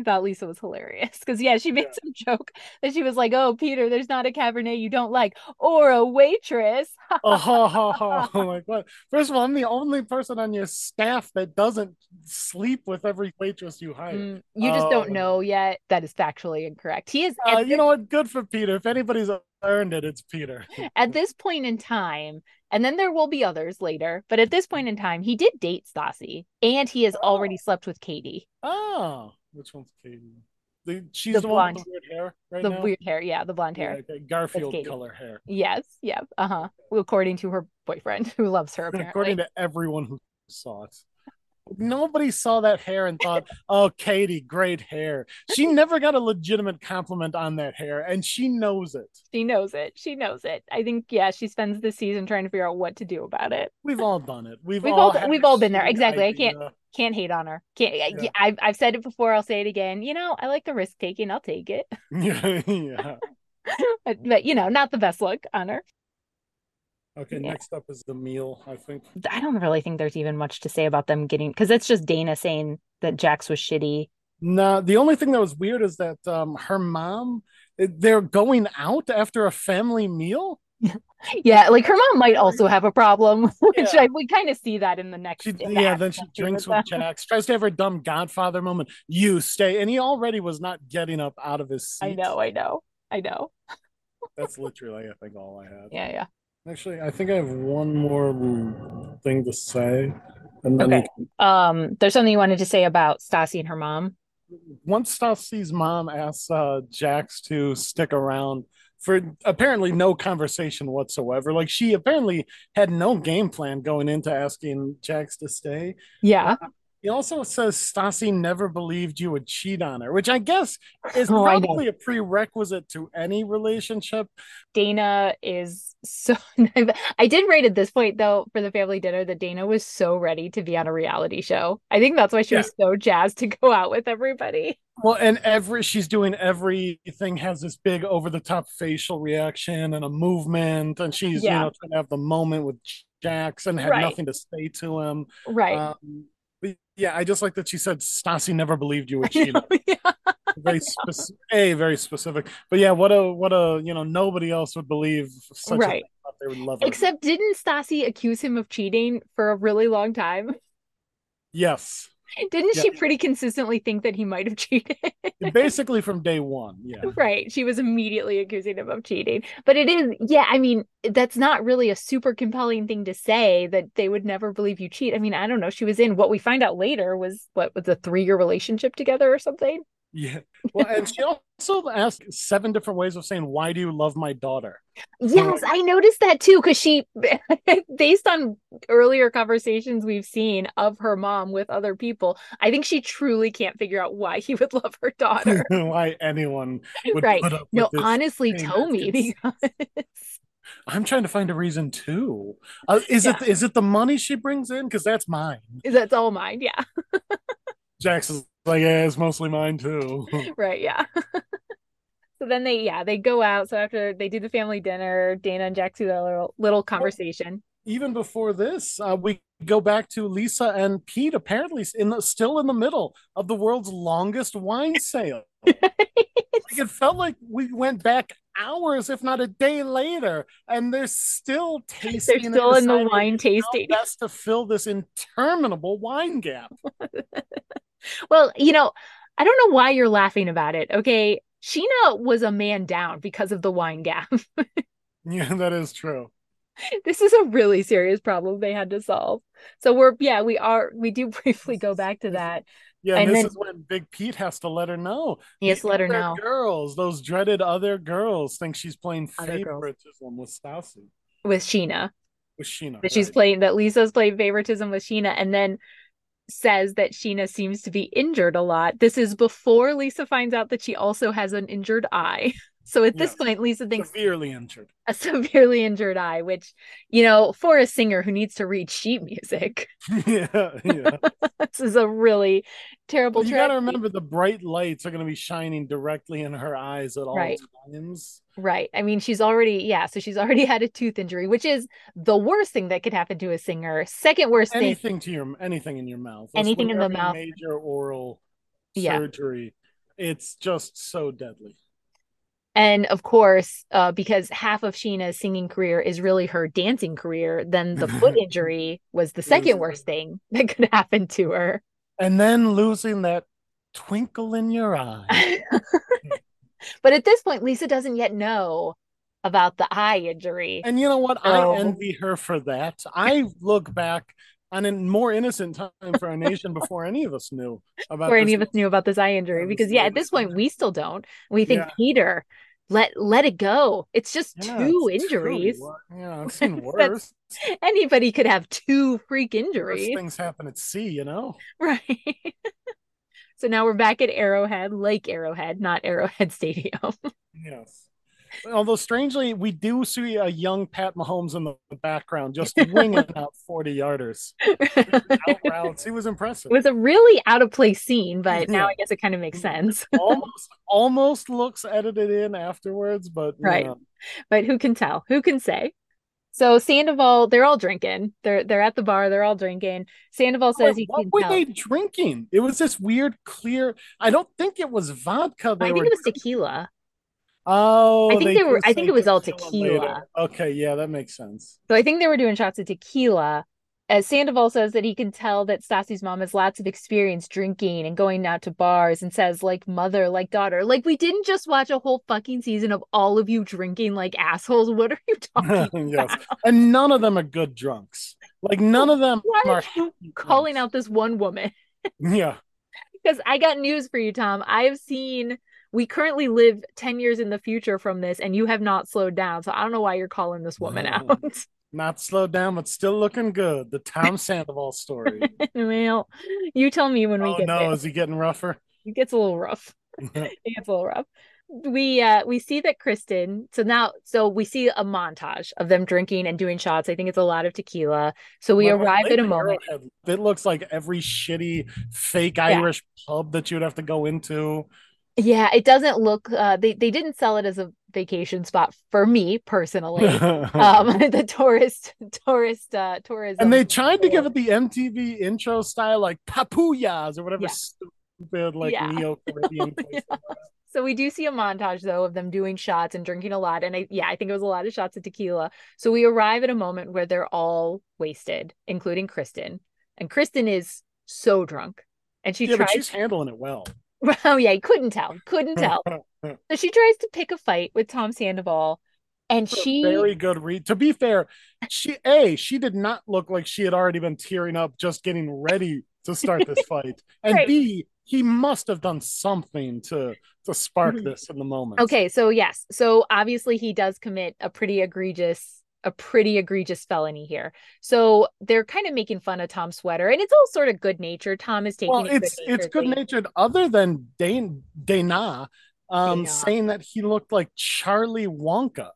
Thought Lisa was hilarious because yeah, she made yeah. some joke that she was like, "Oh, Peter, there's not a Cabernet you don't like, or a waitress." oh, ho, ho, ho. my god! First of all, I'm the only person on your staff that doesn't sleep with every waitress you hire. Mm, you just don't um, know yet. That is factually incorrect. He is. Uh, you know what? Good for Peter. If anybody's learned it. It's Peter. at this point in time, and then there will be others later, but at this point in time, he did date Stassi, and he has oh. already slept with Katie. Oh, which one's Katie? The, she's the, the one with the weird hair right the now? weird hair, yeah, the blonde hair. Yeah, okay. Garfield color hair. Yes, yeah, uh huh. According to her boyfriend, who loves her. Apparently. According to everyone who saw it nobody saw that hair and thought, "Oh, Katie, great hair." She never got a legitimate compliment on that hair, and she knows it. She knows it. She knows it. I think, yeah, she spends the season trying to figure out what to do about it. We've all done it. We've, we've all, all we've all been there. Exactly. Idea. I can't can't hate on her. Can't. Yeah. I've I've said it before. I'll say it again. You know, I like the risk taking. I'll take it. Yeah, but, but you know, not the best look on her. Okay, yeah. next up is the meal, I think. I don't really think there's even much to say about them getting because it's just Dayna saying that Jax was shitty. No, the only thing that was weird is that um her mom they're going out after a family meal. Yeah, like her mom might also have a problem, which yeah. I, we kind of see that in the next. She, yeah, then she drinks with, with Jax, tries to have her dumb Godfather moment. You stay, and he already was not getting up out of his seat. I know, I know, I know. That's literally, I think, all I had. Yeah, yeah. Actually, I think I have one more thing to say. And then okay. Can... Um, there's something you wanted to say about Stassi and her mom. Once Stassi's mom asks uh, Jax to stick around for apparently no conversation whatsoever. Like she apparently had no game plan going into asking Jax to stay. Yeah. Uh, he also says Stassi never believed you would cheat on her, which I guess is oh, probably a prerequisite to any relationship. Dayna is so. I did rate at this point, though, for the family dinner that Dayna was so ready to be on a reality show. I think that's why she yeah. was so jazzed to go out with everybody. Well, and every she's doing everything has this big over the top facial reaction and a movement, and she's yeah. you know trying to have the moment with Jackson had right. nothing to say to him. Right. Um, yeah, I just like that she said Stassi never believed you were cheating. yeah. very specific, a very specific, but yeah, what a what a you know nobody else would believe such right. A, they would love her. Except didn't Stassi accuse him of cheating for a really long time? Yes. Didn't yeah. she pretty consistently think that he might have cheated? Basically from day one. Yeah. Right. She was immediately accusing him of cheating. But it is, yeah, I mean, that's not really a super compelling thing to say that they would never believe you cheat. I mean, I don't know. She was in what we find out later was what was a three year relationship together or something. Yeah. Well, and she also asked seven different ways of saying, Why do you love my daughter? Yes, I noticed that too. Because she, based on earlier conversations we've seen of her mom with other people, I think she truly can't figure out why he would love her daughter. why anyone would right. no, honestly, tell me because. I'm trying to find a reason too. Uh, is yeah. it is it the money she brings in? Because that's mine. That's all mine. Yeah. Jackson's like, yeah, it's mostly mine too. right, yeah. so then they, yeah, they go out. So after they do the family dinner, Dayna and Jack do their little, little conversation. Even before this, uh, we go back to Lisa and Pete, apparently in the, still in the middle of the world's longest wine sale. like it felt like we went back hours, if not a day later, and they're still tasting. They're still in the wine tasting. Best to fill this interminable wine gap. Well, you know, I don't know why you're laughing about it. Okay. Scheana was a man down because of the wine gap. yeah, that is true. This is a really serious problem they had to solve. So we're yeah, we are we do briefly go back to that. Yeah, and, and this then, is when Big Pete has to let her know. He has to let her know. Girls, those dreaded other girls, think she's playing favoritism with Stassi. With Scheana. With Scheana. That right. she's playing that Lisa's playing favoritism with Scheana, And then says that Scheana seems to be injured a lot. This is before Lisa finds out that she also has an injured eye. So at this yes. point, Lisa thinks severely injured. A severely injured eye, which, you know, for a singer who needs to read sheet music. yeah, yeah. this is a really terrible. you got to remember the bright lights are going to be shining directly in her eyes at all right. times. Right. I mean, she's already, yeah, so she's already had a tooth injury, which is the worst thing that could happen to a singer. Second worst thing anything thing. to your anything in your mouth. anything in the mouth. Major oral yeah. surgery. It's just so deadly. And of course, uh, because half of Scheana's singing career is really her dancing career, then the foot injury was the second worst thing that could happen to her. And then losing that twinkle in your eye. but at this point, Lisa doesn't yet know about the eye injury. And you know what? So... I envy her for that. I look back on a more innocent time for a nation before any of us knew about before any of us knew about this eye injury. Because yeah, at this point we still don't. We think yeah. Peter let let it go. It's just yeah, two it's injuries. True. Yeah, I've seen worse. anybody could have two freak injuries. Worse things happen at sea, you know. Right. so now we're back at Arrowhead, Lake Arrowhead, not Arrowhead Stadium. yes. Although strangely, we do see a young Pat Mahomes in the background just winging out 40 yarders. out routes. He was impressive. It was a really out of place scene, but yeah. now I guess it kind of makes sense. almost almost looks edited in afterwards, but right. Know. But who can tell? Who can say? So Sandoval, they're all drinking. They're they're at the bar. They're all drinking. Sandoval says Wait, he what were tell. they drinking? It was this weird, clear. I don't think it was vodka. I think it was tequila. Oh, I think they, they were. I think it was all tequila. Okay, yeah, that makes sense. So I think they were doing shots of tequila. As Sandoval says that he can tell that Stassi's mom has lots of experience drinking and going out to bars, and says like mother, like daughter. Like we didn't just watch a whole fucking season of all of you drinking like assholes. What are you talking yes. about? And none of them are good drunks. Like none of them Why are, are calling out this one woman. yeah. Because I got news for you, Tom. I've seen we currently live 10 years in the future from this and you have not slowed down. So i don't know why you're calling this woman no, out. Not slowed down but still looking good. The tom sandoval story. Well you tell me when we oh, get no there. is he getting rougher? It gets a little rough. It gets a little rough. We uh we see that kristen so now so we see a montage of them drinking and doing shots. I think it's a lot of tequila. So we well, arrive at a moment it looks like every shitty fake irish yeah. pub that you'd have to go into yeah, it doesn't look uh they they didn't sell it as a vacation spot for me personally. um the tourist tourist uh tourism. And they tried to give it the MTV intro style like Papuyas or whatever yeah. stupid like yeah. neo Caribbean place. So we do see a montage though of them doing shots and drinking a lot. And I yeah, I think it was a lot of shots of tequila. So we arrive at a moment where they're all wasted, including Kristen. And Kristen is so drunk. And she yeah, tries but she's handling it well. Oh yeah, couldn't tell. Couldn't tell. so she tries to pick a fight with Tom Sandoval. And she very good read. To be fair, she a she did not look like she had already been tearing up just getting ready to start this fight. And right. B, he must have done something to to spark mm-hmm. this in the moment. Okay, so yes. So obviously he does commit a pretty egregious a pretty egregious felony here. So they're kind of making fun of Tom Sweater, and it's all sort of good natured. Tom is taking well, it it's it's good natured, other than Dane Dayna, um, Dayna. saying that he looked like Charlie Wonka.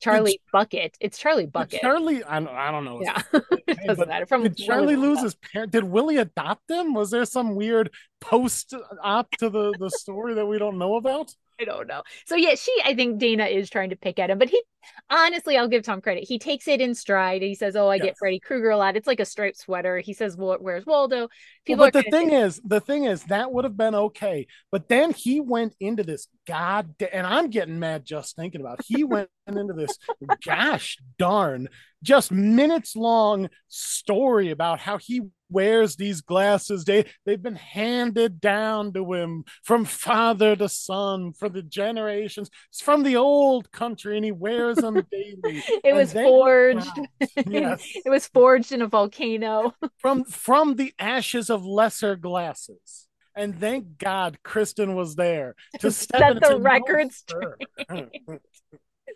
Charlie Bucket. It's Charlie Bucket. Charlie, I don't, I don't know. Yeah, it doesn't matter. From did Charlie lose his parent? Did Willie adopt him? Was there some weird post op to the the story that we don't know about? I don't know. So yeah, she I think Dayna is trying to pick at him, but he honestly, I'll give Tom credit. He takes it in stride. He says, "Oh, I yes. get Freddy Krueger a lot. It's like a striped sweater." He says, well, "Where's Waldo?" People well, but the thing say- is, the thing is that would have been okay. But then he went into this god, and I'm getting mad just thinking about. It. He went into this gosh darn just minutes long story about how he wears these glasses. They they've been handed down to him from father to son for the generations. It's from the old country, and he wears them daily. it was forged. Yes. it was forged in a volcano. from from the ashes of lesser glasses. And thank God Kristen was there to step set the record straight.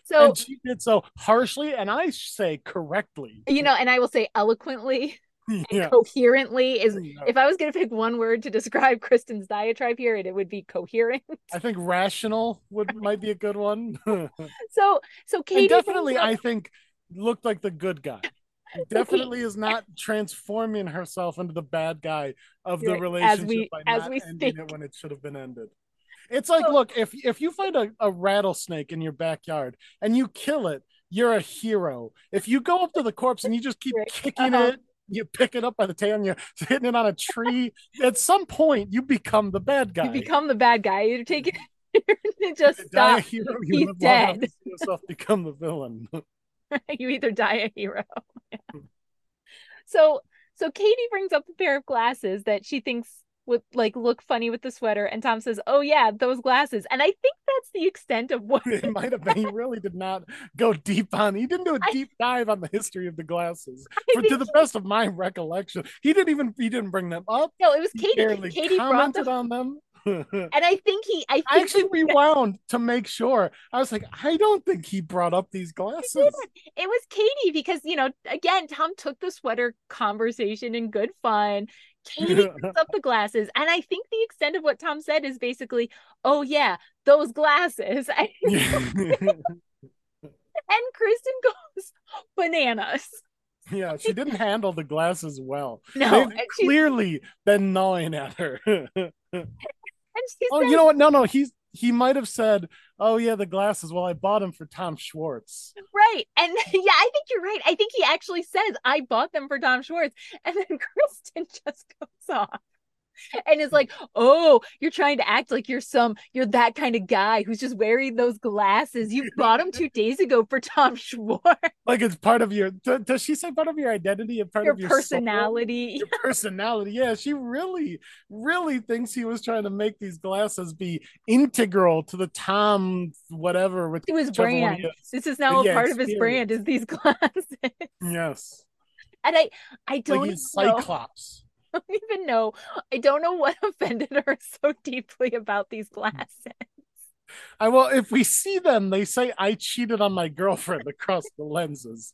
so and she did so harshly and I say correctly. You know, and I will say eloquently yeah. coherently is yeah. if I was going to pick one word to describe Kristen's diatribe here, it, it would be coherent. I think rational would might be a good one. so so Katie definitely I think looked like the good guy. definitely is not transforming herself into the bad guy of the relationship as we, by as not we ending it when it should have been ended. It's like, so, look, if if you find a, a rattlesnake in your backyard and you kill it, you're a hero. If you go up to the corpse and you just keep kicking uh-huh. it you pick it up by the tail and you're hitting it on a tree. At some point, you become the bad guy. You become the bad guy. You take it, just stop. Hero, He's dead. yourself become the villain. you either die a hero. Yeah. So, so Katie brings up a pair of glasses that she thinks would like look funny with the sweater and Tom says, "Oh yeah, those glasses." And I think that's the extent of what it might have been. He really did not go deep on. He didn't do a deep I, dive on the history of the glasses. For, to the best of my recollection, he didn't even he didn't bring them up. No, it was Katie. Katie commented on them. and I think he, I, think I actually rewound to make sure. I was like, I don't think he brought up these glasses. It was Katie because you know, again, Tom took the sweater conversation in good fun. Katie picks up the glasses, and I think the extent of what Tom said is basically, "Oh yeah, those glasses." and Kristen goes bananas. Yeah, she didn't handle the glasses well. No, They've clearly been gnawing at her. And she oh, you know what? No, no, he's he might have said, "Oh yeah, the glasses." Well, I bought them for Tom Schwartz. Right, and yeah, I think you're right. I think he actually says, "I bought them for Tom Schwartz," and then Kristen just goes off and it's like, oh, you're trying to act like you're some, you're that kind of guy who's just wearing those glasses. You bought them two days ago for Tom Schwartz. Like it's part of your. Does she say part of your identity and part your of your personality? Soul? Your personality. Yeah, she really, really thinks he was trying to make these glasses be integral to the Tom whatever. With it was brand. This is now yeah, a part experience. of his brand. Is these glasses? Yes. And I, I don't. Like he's Cyclops. Don't even know. I don't know what offended her so deeply about these glasses. I well, if we see them, they say I cheated on my girlfriend across the lenses.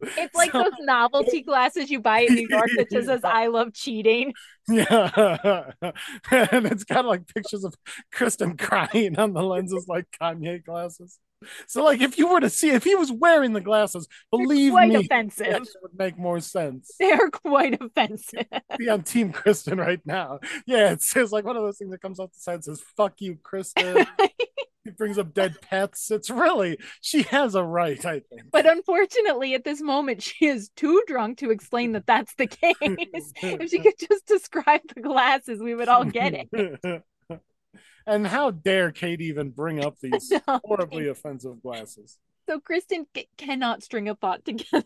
It's like so, those novelty glasses you buy in New York that just says "I love cheating." Yeah, and it's got like pictures of Kristen crying on the lenses, like Kanye glasses. So, like, if you were to see if he was wearing the glasses, believe quite me, offensive. That would make more sense. They're quite offensive. Be on Team Kristen right now. Yeah, it says like one of those things that comes off the side says "fuck you, Kristen." he brings up dead pets. It's really she has a right, I think. But unfortunately, at this moment, she is too drunk to explain that that's the case. if she could just describe the glasses, we would all get it. And how dare Kate even bring up these no, horribly offensive glasses? So Kristen c- cannot string a thought together.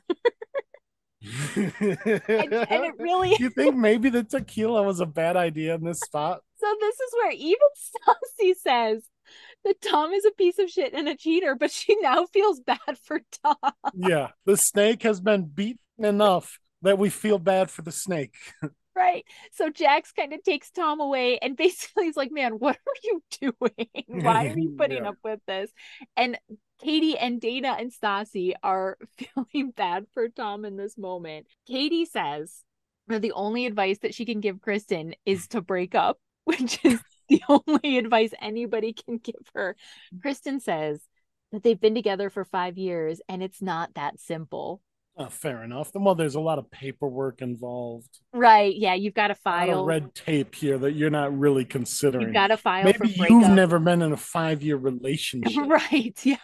and, and, it really you think maybe the tequila was a bad idea in this spot so this is where even Stassi says that Tom is a piece of shit and a cheater, but she now feels bad for Tom. Yeah, the snake has been beaten enough that we feel bad for the snake. right. So Jax kind of takes Tom away and basically he's like, Man, what are you doing? Why are you putting yeah. up with this? And Katie and Dana and Stassi are feeling bad for Tom in this moment. Katie says that the only advice that she can give Kristen is to break up, which is the only advice anybody can give her. Kristen says that they've been together for five years and it's not that simple. Oh, fair enough. Well, there's a lot of paperwork involved. Right. Yeah. You've got to file red tape here that you're not really considering. You've got to file. Maybe you've never been in a five year relationship. Right. Yeah.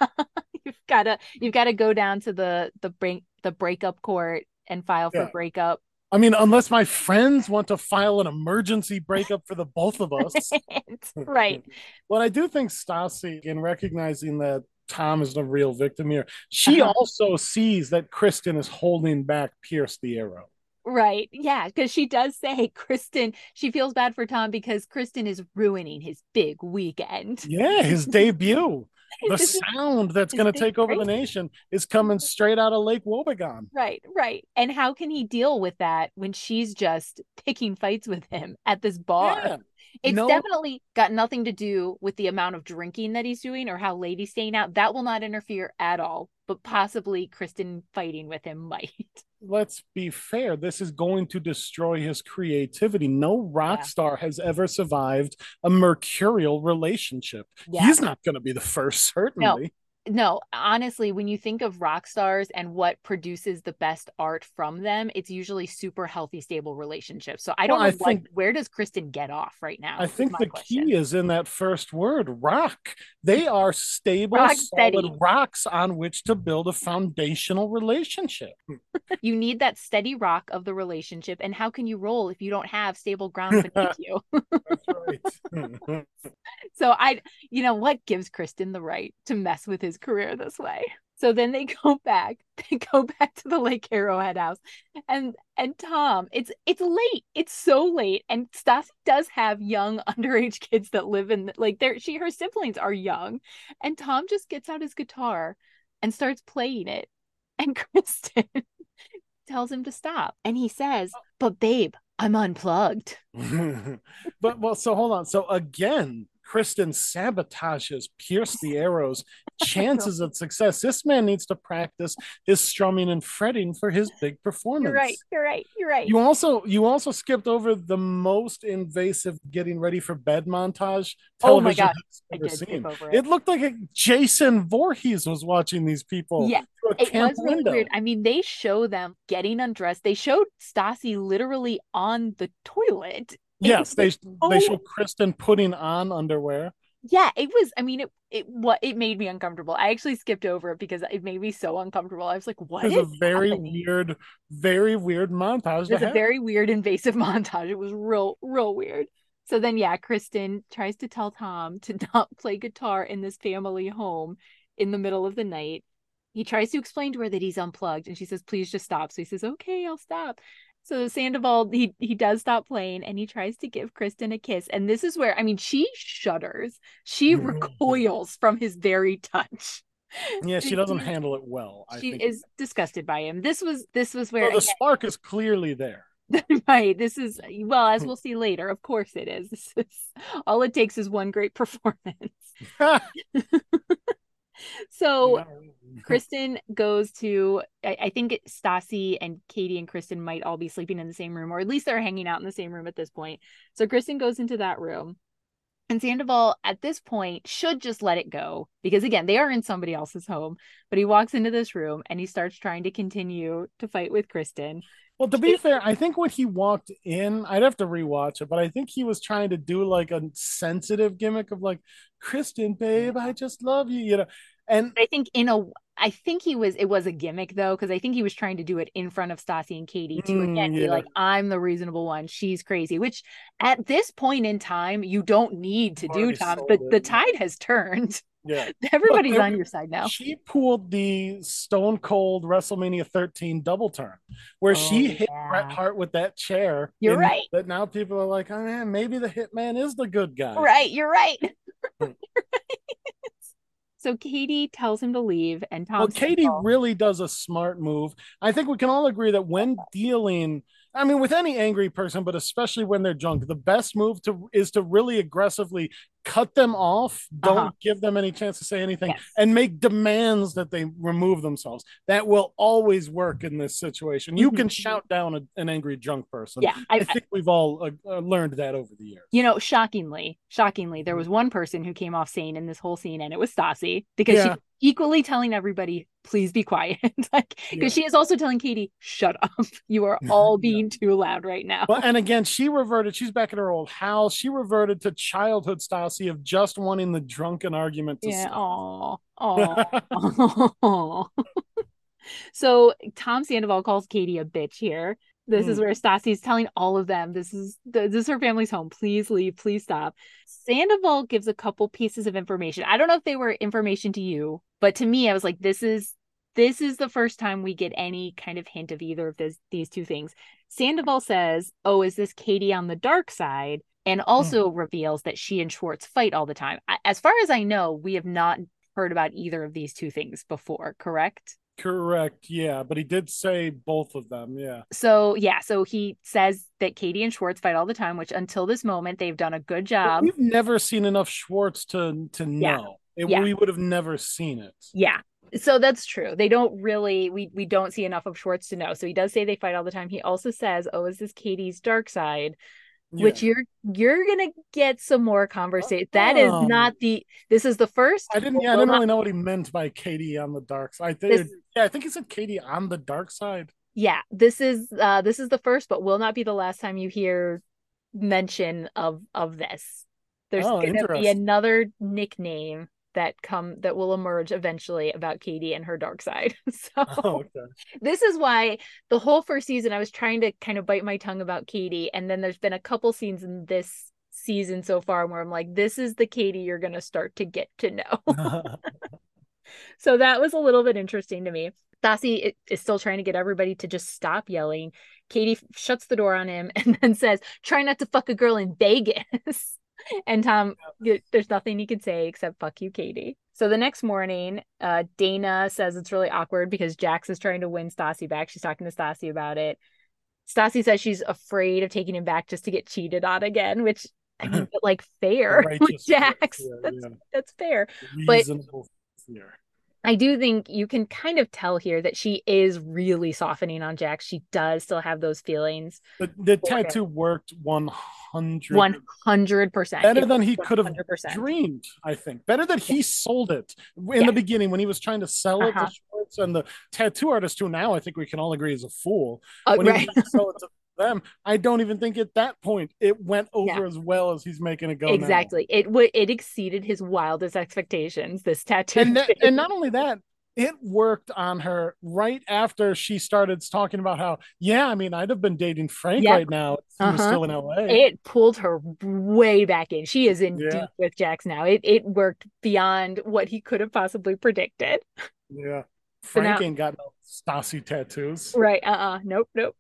you've got to you've got to go down to the the break the breakup court and file for yeah. breakup. I mean, unless my friends want to file an emergency breakup for the both of us. right. well, I do think Stassi, in recognizing that Tom is the real victim here. She uh-huh. also sees that Kristen is holding back Pierce the Arrow. Right. Yeah. Because she does say, Kristen, she feels bad for Tom because Kristen is ruining his big weekend. Yeah. His debut. the sound that's going to take over the nation is coming straight out of Lake Wobegon. Right, right. And how can he deal with that when she's just picking fights with him at this bar? Yeah. It's no. definitely got nothing to do with the amount of drinking that he's doing or how late he's staying out. That will not interfere at all, but possibly Kristen fighting with him might. Let's be fair. This is going to destroy his creativity. No rock yeah. star has ever survived a mercurial relationship. Yeah. He's not going to be the first, certainly. No no, honestly, when you think of rock stars and what produces the best art from them, it's usually super healthy, stable relationships. So I don't well, know I what, think, where does Kristen get off right now? I think the question. key is in that first word, rock. They are stable, rock solid steady. rocks on which to build a foundational relationship. you need that steady rock of the relationship. And how can you roll if you don't have stable ground beneath you? So I, you know, what gives Kristen the right to mess with his career this way. So then they go back. They go back to the Lake Arrowhead house, and and Tom, it's it's late. It's so late, and Stassi does have young underage kids that live in like there. She her siblings are young, and Tom just gets out his guitar and starts playing it, and Kristen tells him to stop, and he says, "But babe, I'm unplugged." but well, so hold on. So again, Kristen sabotages Pierce the Arrows chances of success. This man needs to practice his strumming and fretting for his big performance. You're right. You're right. You're right. You also you also skipped over the most invasive getting ready for bed montage oh my god! Skip over it. it looked like a Jason Voorhees was watching these people. Yeah, it was really window. weird. I mean, they show them getting undressed. They showed Stassi literally on the toilet. Yes, they oh, they show Kristen putting on underwear yeah it was i mean it it what it made me uncomfortable. I actually skipped over it because it made me so uncomfortable. I was like what it's a very happening? weird very weird montage it was a very weird invasive montage. It was real real weird. So then yeah kristen tries to tell tom to not play guitar in this family home in the middle of the night. He tries to explain to her that he's unplugged and she says please just stop. So he says okay i'll stop so Sandoval, he he does stop playing and he tries to give Kristen a kiss. And this is where I mean she shudders. She recoils from his very touch. Yeah, she doesn't handle it well. I she is disgusted by him. This was this was where well, the spark is clearly there. right. This is well, as we'll see later. Of course it is. This is all it takes is one great performance. so Kristen goes to I, I think Stassi and Katie and Kristen might all be sleeping in the same room, or at least they're hanging out in the same room at this point. So Kristen goes into that room. And Sandoval at this point should just let it go because again, they are in somebody else's home. But he walks into this room and he starts trying to continue to fight with Kristen. Well, to be fair, I think when he walked in, I'd have to rewatch it, but I think he was trying to do like a sensitive gimmick of like, Kristen, babe, I just love you, you know. And I think in a I think he was it was a gimmick though, because I think he was trying to do it in front of Stassi and Katie to mm, again yeah. be like, I'm the reasonable one, she's crazy. Which at this point in time, you don't need to do, Tom. The, the tide has turned. Yeah. Everybody's on your side now. She pulled the Stone Cold WrestleMania 13 double turn where oh, she hit yeah. Bret Hart with that chair. You're right. But now people are like, oh man, maybe the hitman is the good guy. Right. You're right. Hmm. you're right. So Katie tells him to leave, and Tom. Well, Katie really does a smart move. I think we can all agree that when dealing I mean, with any angry person, but especially when they're drunk, the best move to is to really aggressively cut them off. Don't uh-huh. give them any chance to say anything, yes. and make demands that they remove themselves. That will always work in this situation. You mm-hmm. can shout down a, an angry drunk person. Yeah, I, I think I, we've all uh, uh, learned that over the years. You know, shockingly, shockingly, there was one person who came off sane in this whole scene, and it was Stassi because yeah. she equally telling everybody please be quiet like because yeah. she is also telling katie shut up you are all being yeah. too loud right now well and again she reverted she's back at her old house she reverted to childhood Of just wanting the drunken argument to yeah oh oh so tom sandoval calls katie a bitch here this mm. is where Stassi's telling all of them, this is this is her family's home. Please leave. Please stop. Sandoval gives a couple pieces of information. I don't know if they were information to you, but to me, I was like, this is this is the first time we get any kind of hint of either of this, these two things. Sandoval says, "Oh, is this Katie on the dark side?" And also mm. reveals that she and Schwartz fight all the time. As far as I know, we have not heard about either of these two things before, correct? Correct. Yeah, but he did say both of them. Yeah. So yeah, so he says that Katie and Schwartz fight all the time, which until this moment they've done a good job. But we've never seen enough Schwartz to to know. Yeah. It, yeah. We would have never seen it. Yeah. So that's true. They don't really we we don't see enough of Schwartz to know. So he does say they fight all the time. He also says, "Oh, is this Katie's dark side?" Yeah. which you're you're gonna get some more conversation. Oh. That is oh. not the. This is the first. I didn't. Yeah, I didn't really know what he meant by Katie on the dark side. I think. This, yeah, I think he said Katie on the dark side. Yeah, this is uh this is the first, but will not be the last time you hear mention of of this. There's oh, gonna be another nickname that come that will emerge eventually about Katie and her dark side. so oh, okay. this is why the whole first season I was trying to kind of bite my tongue about Katie and then there's been a couple scenes in this season so far where I'm like this is the Katie you're going to start to get to know. so that was a little bit interesting to me. Stassi is still trying to get everybody to just stop yelling. Katie shuts the door on him and then says, "Try not to fuck a girl in Vegas." And Tom, there's nothing he can say except "fuck you, Katie." So the next morning, uh, Dayna says it's really awkward because Jax is trying to win Stassi back. She's talking to Stassi about it. Stassi says she's afraid of taking him back just to get cheated on again, which I mean, but like fair with Jax. Yeah, that's yeah. that's fair. Reasonable but fear. I do think you can kind of tell here that she is really softening on Jack. She does still have those feelings. But the tattoo worked 100 100%. Better than he 100%. could have dreamed, I think. Better that he sold it in yeah. the beginning when he was trying to sell it uh-huh. to Schwartz and the tattoo artist who now I think we can all agree is a fool. Uh, when right. he it to them. I don't even think at that point it went over yeah. as well as he's making it go. Exactly. Now. It would it exceeded his wildest expectations. This tattoo, and, that, and not only that, it worked on her right after she started talking about how, yeah, I mean, I'd have been dating Frank yep. right now. He uh-huh. was still in LA. It pulled her way back in. She is in yeah. deep with Jax now. It it worked beyond what he could have possibly predicted. Yeah. Frank so now, ain't got no Stassi tattoos. Right. Uh uh-uh. uh Nope. Nope.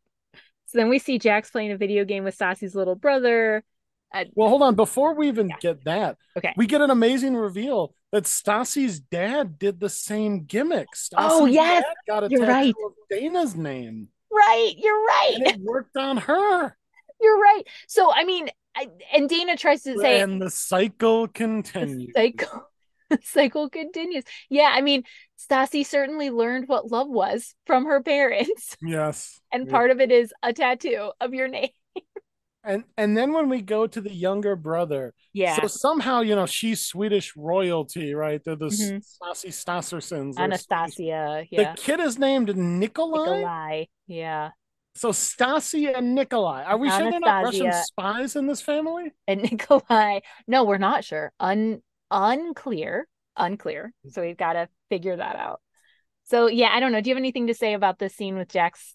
So then we see Jax playing a video game with Stassi's little brother. Uh, well, hold on. Before we even yeah. get that, okay, we get an amazing reveal that Stassi's dad did the same gimmick. Stassi's oh yes, got a you're right. of Dayna's name. Right, you're right. And it worked on her. You're right. So I mean, I, and Dana tries to say, and the cycle continues. The cycle, cycle continues. Yeah, I mean, Stassi certainly learned what love was from her parents. Yes. And yeah. part of it is a tattoo of your name. And and then when we go to the younger brother, yeah. So somehow, you know, she's Swedish royalty, right? They're the mm-hmm. Stassi Stassersons. Anastasia. Yeah. The kid is named Nikolai. Nikolai. Yeah. So Stassi and Nikolai. Are we Anastasia sure they're not Russian spies in this family? And Nikolai. No, we're not sure. Un unclear unclear. Mm-hmm. So we've got to figure that out. So yeah, I don't know. Do you have anything to say about this scene with Jax?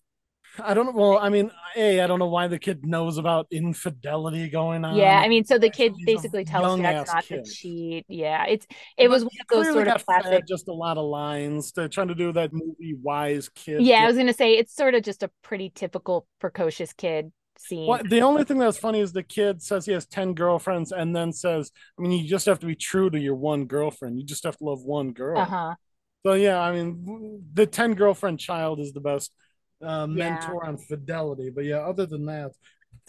I don't know. Well, I mean, a I don't know why the kid knows about infidelity going on. Yeah, I mean, so the kid He's basically tells Jax not kid. to cheat. Yeah, it's it but was one of those sort of classic. Just a lot of lines. They're trying to do that movie wise kid. Yeah, I was gonna say it's sort of just a pretty typical precocious kid scene. Well, the only thing that's funny is the kid says he has 10 girlfriends and then says, I mean, you just have to be true to your one girlfriend. You just have to love one girl. Uh-huh. So, yeah, I mean, the 10 girlfriend child is the best uh, mentor yeah. on fidelity. But yeah, other than that.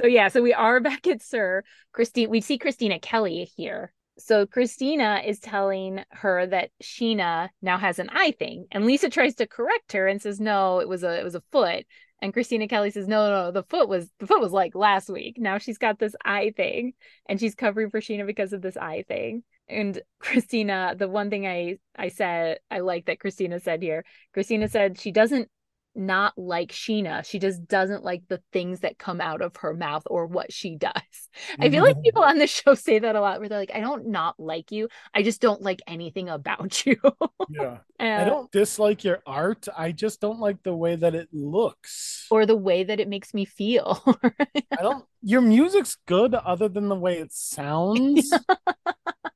So, yeah, so we are back at SUR Christine, we see Christina Kelly here. So Christina is telling her that Scheana now has an eye thing, and Lisa tries to correct her and says, "No, it was a it was a foot." And Christina Kelly says, no, no, no, the foot was the foot was like last week. Now she's got this eye thing and she's covering for Scheana because of this eye thing. And Christina, the one thing I I said I like that Christina said here, Christina said she doesn't not like Scheana. She just doesn't like the things that come out of her mouth or what she does. I feel like people on the show say that a lot where they're like, I don't not like you. I just don't like anything about you. yeah. Uh, I don't dislike your art. I just don't like the way that it looks or the way that it makes me feel. I don't, your music's good other than the way it sounds.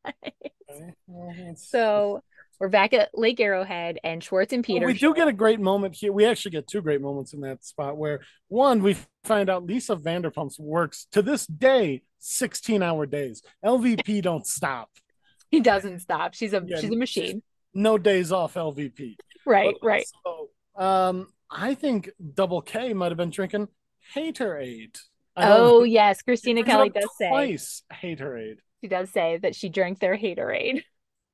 okay. So we're back at Lake Arrowhead, and Schwartz and Peter. we do get a great moment here. We actually get two great moments in that spot where one, we find out Lisa Vanderpump works to this day 16 hour days. LVP don't stop. He doesn't stop. She's a yeah, she's a machine. No days off LVP. Right, but right. So, um, I think Double K might have been drinking Haterade. Oh yes, Christina Kelly does say. twice say Haterade. She does say that she drank their Haterade.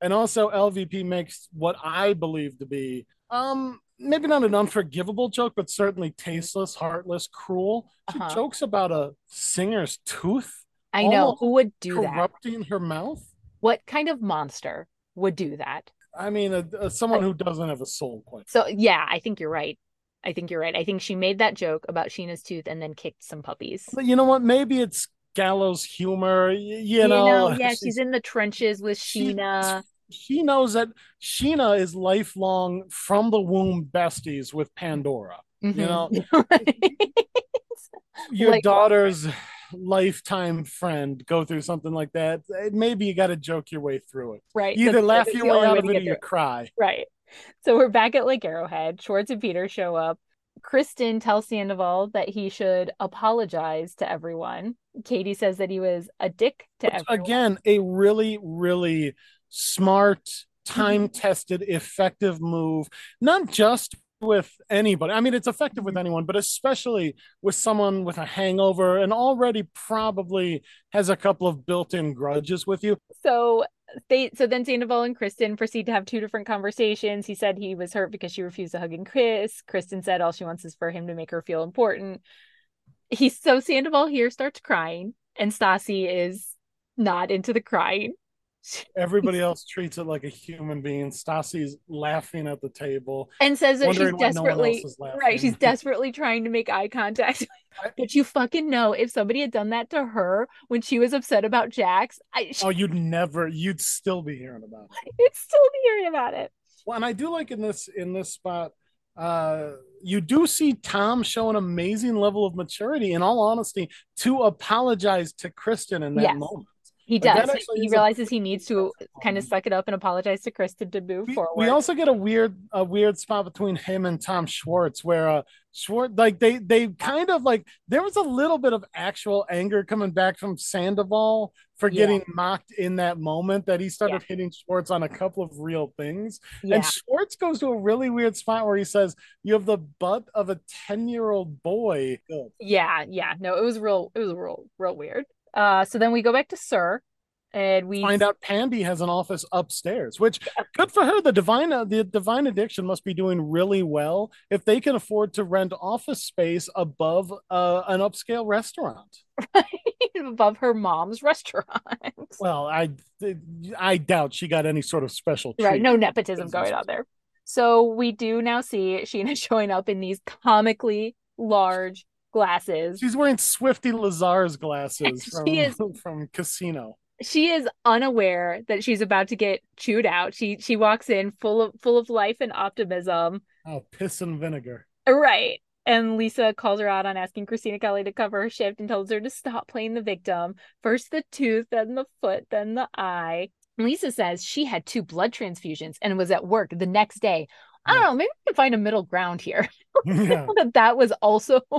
And also LVP makes what I believe to be um maybe not an unforgivable joke, but certainly tasteless, heartless, cruel. She uh-huh. jokes about a singer's tooth. I know who would do corrupting that. Corrupting her mouth. What kind of monster would do that? I mean, a, a, someone who doesn't have a soul, quite. So yeah, I think you're right. I think you're right. I think she made that joke about Scheana's tooth and then kicked some puppies. But you know what? Maybe it's gallows humor. You, you know, know, yeah, she's, she's, in the trenches with Scheana. She, knows that Scheana is lifelong from the womb besties with Pandora. Mm-hmm. You know, your like, daughter's lifetime friend go through something like that, maybe you got to joke your way through it. Right. You either That's- laugh that's your way out of it or you cry. Right. So we're back at Lake Arrowhead. Schwartz and Peter show up. Kristen tells Sandoval that he should apologize to everyone. Katie says that he was a dick to Which, everyone. again, a really, really smart, mm-hmm. time tested, effective move, not just with anybody. I mean, it's effective with mm-hmm. anyone, but especially with someone with a hangover and already probably has a couple of built in grudges with you. So they so then Sandoval and Kristen proceed to have two different conversations. He said he was hurt because she refused to hug and kiss. Kristen said all she wants is for him to make her feel important. He so Sandoval here starts crying, and Stassi is not into the crying. Everybody else treats it like a human being. Stassi's laughing at the table. and says that she's no desperately laughing. right she's desperately trying to make eye contact but you fucking know if somebody had done that to her when she was upset about jax i Oh, you'd never, you'd still be hearing about it. You'd still be hearing about it Well, and I do like in this in this spot, uh, you do see Tom show an amazing level of maturity, in all honesty, to apologize to Kristen in that Yes. moment. He does. he is a realizes he needs to kind of suck it up and apologize to kristen to move We, forward we also get a weird a weird spot between him and Tom Schwartz where uh Schwartz like they they kind of like there was a little bit of actual anger coming back from Sandoval for Yeah. getting mocked in that moment that he started hitting Schwartz on a couple of real things. yeah. And Schwartz goes to a really weird spot where he says, You have the butt of a 10 year old boy. Yeah yeah. No it was real it was real real weird uh so then we go back to SUR and we Find out Pandy has an office upstairs, which good for her. The divine the divine addiction must be doing really well if they can afford to rent office space above uh, an upscale restaurant. above her mom's restaurant Well, I I doubt she got any sort of special treat. Right, no nepotism going on there. So we do now see Scheana showing up in these comically large glasses. She's wearing Swifty Lazar's glasses from, is- from Casino. She is unaware that she's about to get chewed out. She she walks in full of full of life and optimism. Oh, piss and vinegar. Right. And Lisa calls her out on asking Christina Kelly to cover her shift and tells her to stop playing the victim. First the tooth, then the foot, then the eye. Lisa says she had two blood transfusions and was at work the next day. I don't know, maybe we can find a middle ground here. yeah. that that was also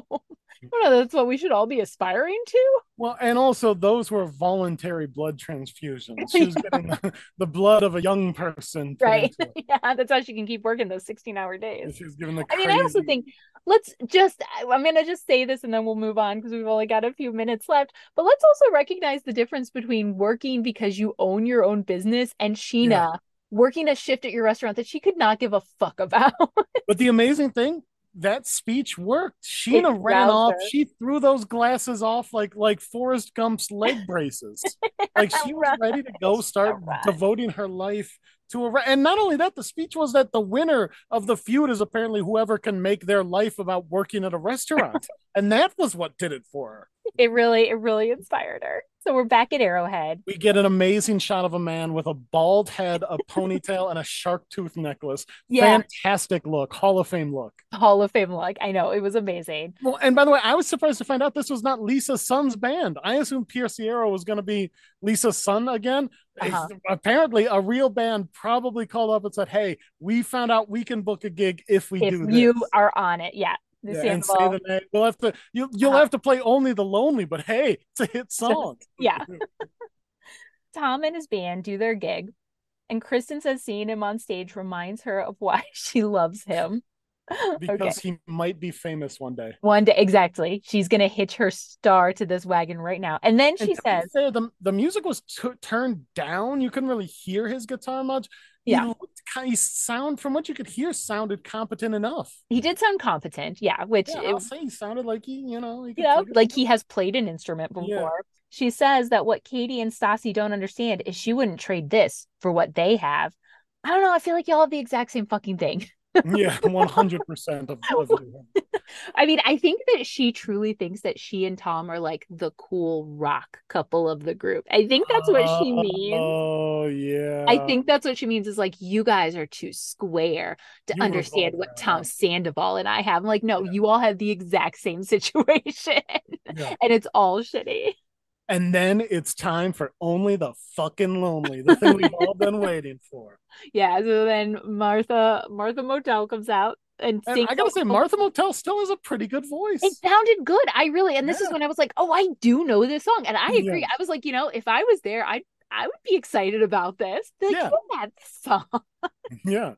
I don't know, that's what we should all be aspiring to. Well, and also those were voluntary blood transfusions. She was getting the, the blood of a young person. Right. yeah, that's how she can keep working those 16 hour days. She was given the I mean, I also think let's just I'm gonna just say this and then we'll move on because we've only got a few minutes left. But let's also recognize the difference between working because you own your own business and Scheana Yeah. Working a shift at your restaurant that she could not give a fuck about. But the amazing thing, that speech worked. Scheana It ran off. her. She threw those glasses off like like Forrest Gump's leg braces. like she was Right. ready to go start Right. devoting her life to a. And not only that, the speech was that the winner of the feud is apparently whoever can make their life about working at a restaurant, and that was what did it for her. it really, it really inspired her. So we're back at Arrowhead. We get an amazing shot of a man with a bald head, a ponytail, and a shark tooth necklace. Yeah, Fantastic look, Hall of Fame look. Hall of Fame look. I know it was amazing. Well, and by the way, I was surprised to find out this was not Lisa's son's band. I assumed Pierre Sierra was going to be Lisa's son again. Uh-huh. Apparently, a real band probably called up and said, "Hey, we found out we can book a gig if we if do this." you are on it, yeah. The Yeah, and say the name. We'll have to. You, you'll Uh-huh. have to play only the lonely, but hey, it's a hit song. Yeah. Tom and his band do their gig, and Kristen says seeing him on stage reminds her of why she loves him. okay. because he might be famous one day. One day, exactly. She's gonna hitch her star to this wagon right now, and then she be says, fair, the, the music was t- turned down. You couldn't really hear his guitar much. Yeah. He, he sound from what you could hear sounded competent enough. he did sound competent, yeah. Which Yeah, it- I'll say he sounded like he, you know, he could you know, like he has played an instrument before. Yeah. She says that what Katie and Stassi don't understand is she wouldn't trade this for what they have. I don't know. I feel like y'all have the exact same fucking thing. yeah, one hundred percent of. I mean, I think that she truly thinks that she and Tom are like the cool rock couple of the group. I think that's what she means. Oh yeah. I think that's what she means is like you guys are too square to You understand what Tom. Sandoval and I have. I'm like, no, Yeah. you all have the exact same situation. Yeah. and it's all shitty. And then it's time for only the fucking lonely, the thing we've all been waiting for. Yeah. So then Martha Martha Motel comes out and, And sings I gotta say, Martha Motel still has a pretty good voice. It sounded good. I really, and this is when I was like, oh, I do know this song. And I Yeah. agree. I was like, you know, if I was there, I I would be excited about this. Like, Yeah. yeah, this song. yeah.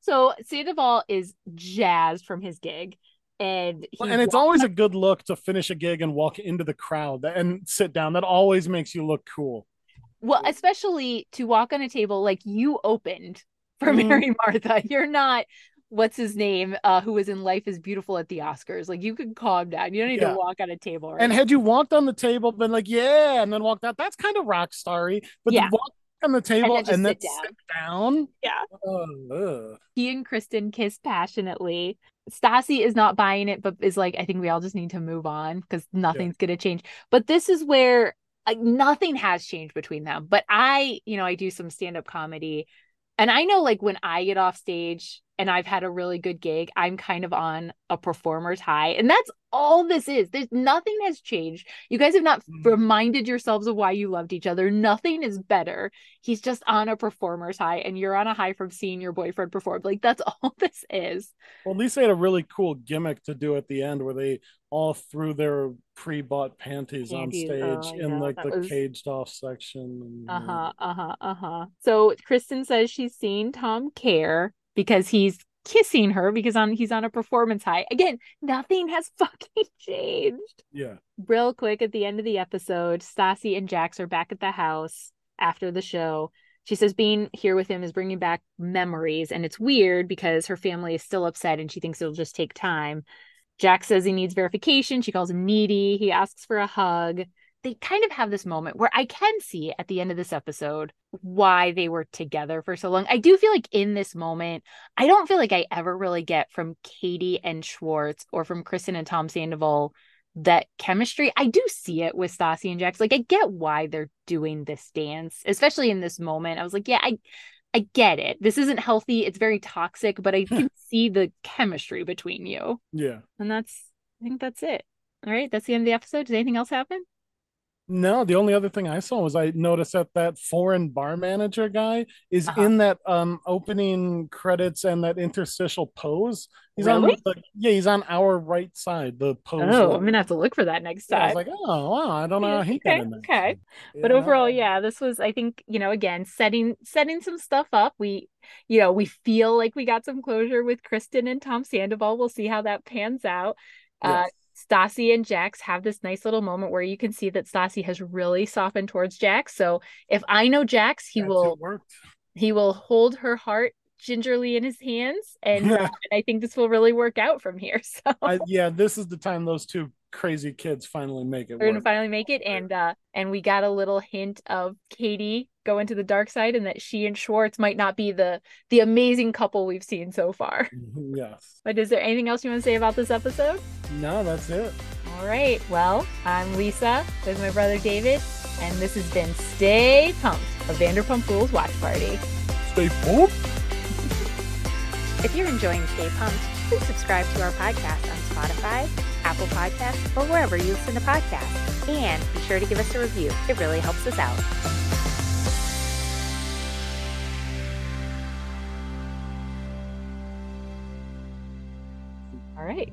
So Sandoval is jazzed from his gig. And Well, and it's always a good look to finish a gig and walk into the crowd and sit down. That always makes you look cool. well, especially to walk on a table like you opened for Mhm. Mary Martha. You're not what's his name, uh, who was in Life is Beautiful at the Oscars. Like you can calm down. You don't need Yeah. to walk on a table. Right And now. had you walked on the table, been like, yeah, and then walked out, that's kind of rock starry. But Yeah. walk on the table then and then, sit sit down. Yeah. Oh, he and Kristen kiss passionately. Stassi is not buying it, but is like, I think we all just need to move on because nothing's gonna change. But this is where like nothing has changed between them. But I, you know, I do some stand-up comedy, and I know like when I get off stage and I've had a really good gig, I'm kind of on a performer's high. And that's all this is. There's nothing has changed. You guys have not Mhm. reminded yourselves of why you loved each other. Nothing is better. He's just on a performer's high, and you're on a high from seeing your boyfriend perform. Like that's all this is. Well, at least they had a really cool gimmick to do at the end where they all threw their pre-bought panties, on stage oh, in like that the was- caged off section. and- Uh-huh. Uh-huh. Uh-huh. So Kristen says she's seen Tom care because he's kissing her because on he's on a performance high. Again, nothing has fucking changed. Yeah. Real quick at the end of the episode, Stassi and Jax are back at the house after the show. She says being here with him is bringing back memories, and it's weird because her family is still upset and she thinks it'll just take time. Jack says he needs verification. She calls him needy. He asks for a hug. They kind of have this moment where I can see at the end of this episode why they were together for so long. I do feel like in this moment, I don't feel like I ever really get from Katie and Schwartz or from Kristen and Tom Sandoval that chemistry. I do see it with Stassi and Jax. Like I get why they're doing this dance, especially in this moment. I was like, yeah, I I get it. This isn't healthy. It's very toxic, but I can see the chemistry between you. Yeah. And that's I think that's it. All right, that's the end of the episode. Does anything else happen? No, the only other thing I saw was I noticed that that foreign bar manager guy is Uh-huh. in that um opening credits and that interstitial pose. He's Really? on the yeah, he's on our right side. The pose. Oh. I'm gonna have to look for that next Yeah, I time. was like, oh wow, I don't know how he Okay, got okay. but overall yeah this was i think you know again setting setting some stuff up we you know we feel like we got some closure with kristen and tom sandoval we'll see how that pans out uh Yes. Stassi and Jax have this nice little moment where you can see that Stassi has really softened towards Jax. So if I know Jax, he That's- will he will hold her heart gingerly in his hands, and, uh, and I think this will really work out from here. So I, yeah, this is the time those two crazy kids finally make it we're gonna finally make it and uh and we got a little hint of katie going to the dark side and that she and schwartz might not be the the amazing couple we've seen so far Mhm, yes. but is there anything else you want to say about this episode No, that's it. all right well i'm lisa with my brother david and this has been stay pumped a vanderpump rules watch party Stay pumped. if you're enjoying stay pumped please subscribe to our podcast on spotify apple podcasts or wherever you listen to podcasts and be sure to give us a review it really helps us out right.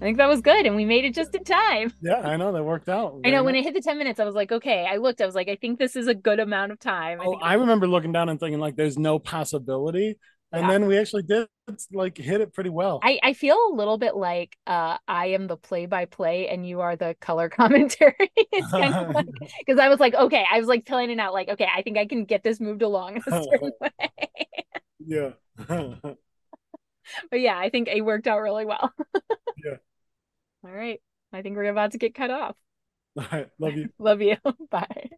I think that was good. And we made it just in time. Yeah, I know that worked out. I know when it hit the 10 minutes, I was like, okay. I looked, I was like, I think this is a good amount of time. I Oh, I remember looking down and thinking like, "There's no possibility," and Yeah. then we actually did like hit it pretty well. I, I feel a little bit like uh, I am the play by play and you are the color commentary. it's kind of like, because I was like, okay, I was like planning out, like, okay, I think I can get this moved along in a certain way. yeah. But yeah, I think it worked out really well. Yeah. All right. I think we're about to get cut off. All right. Love you. Love you. Bye.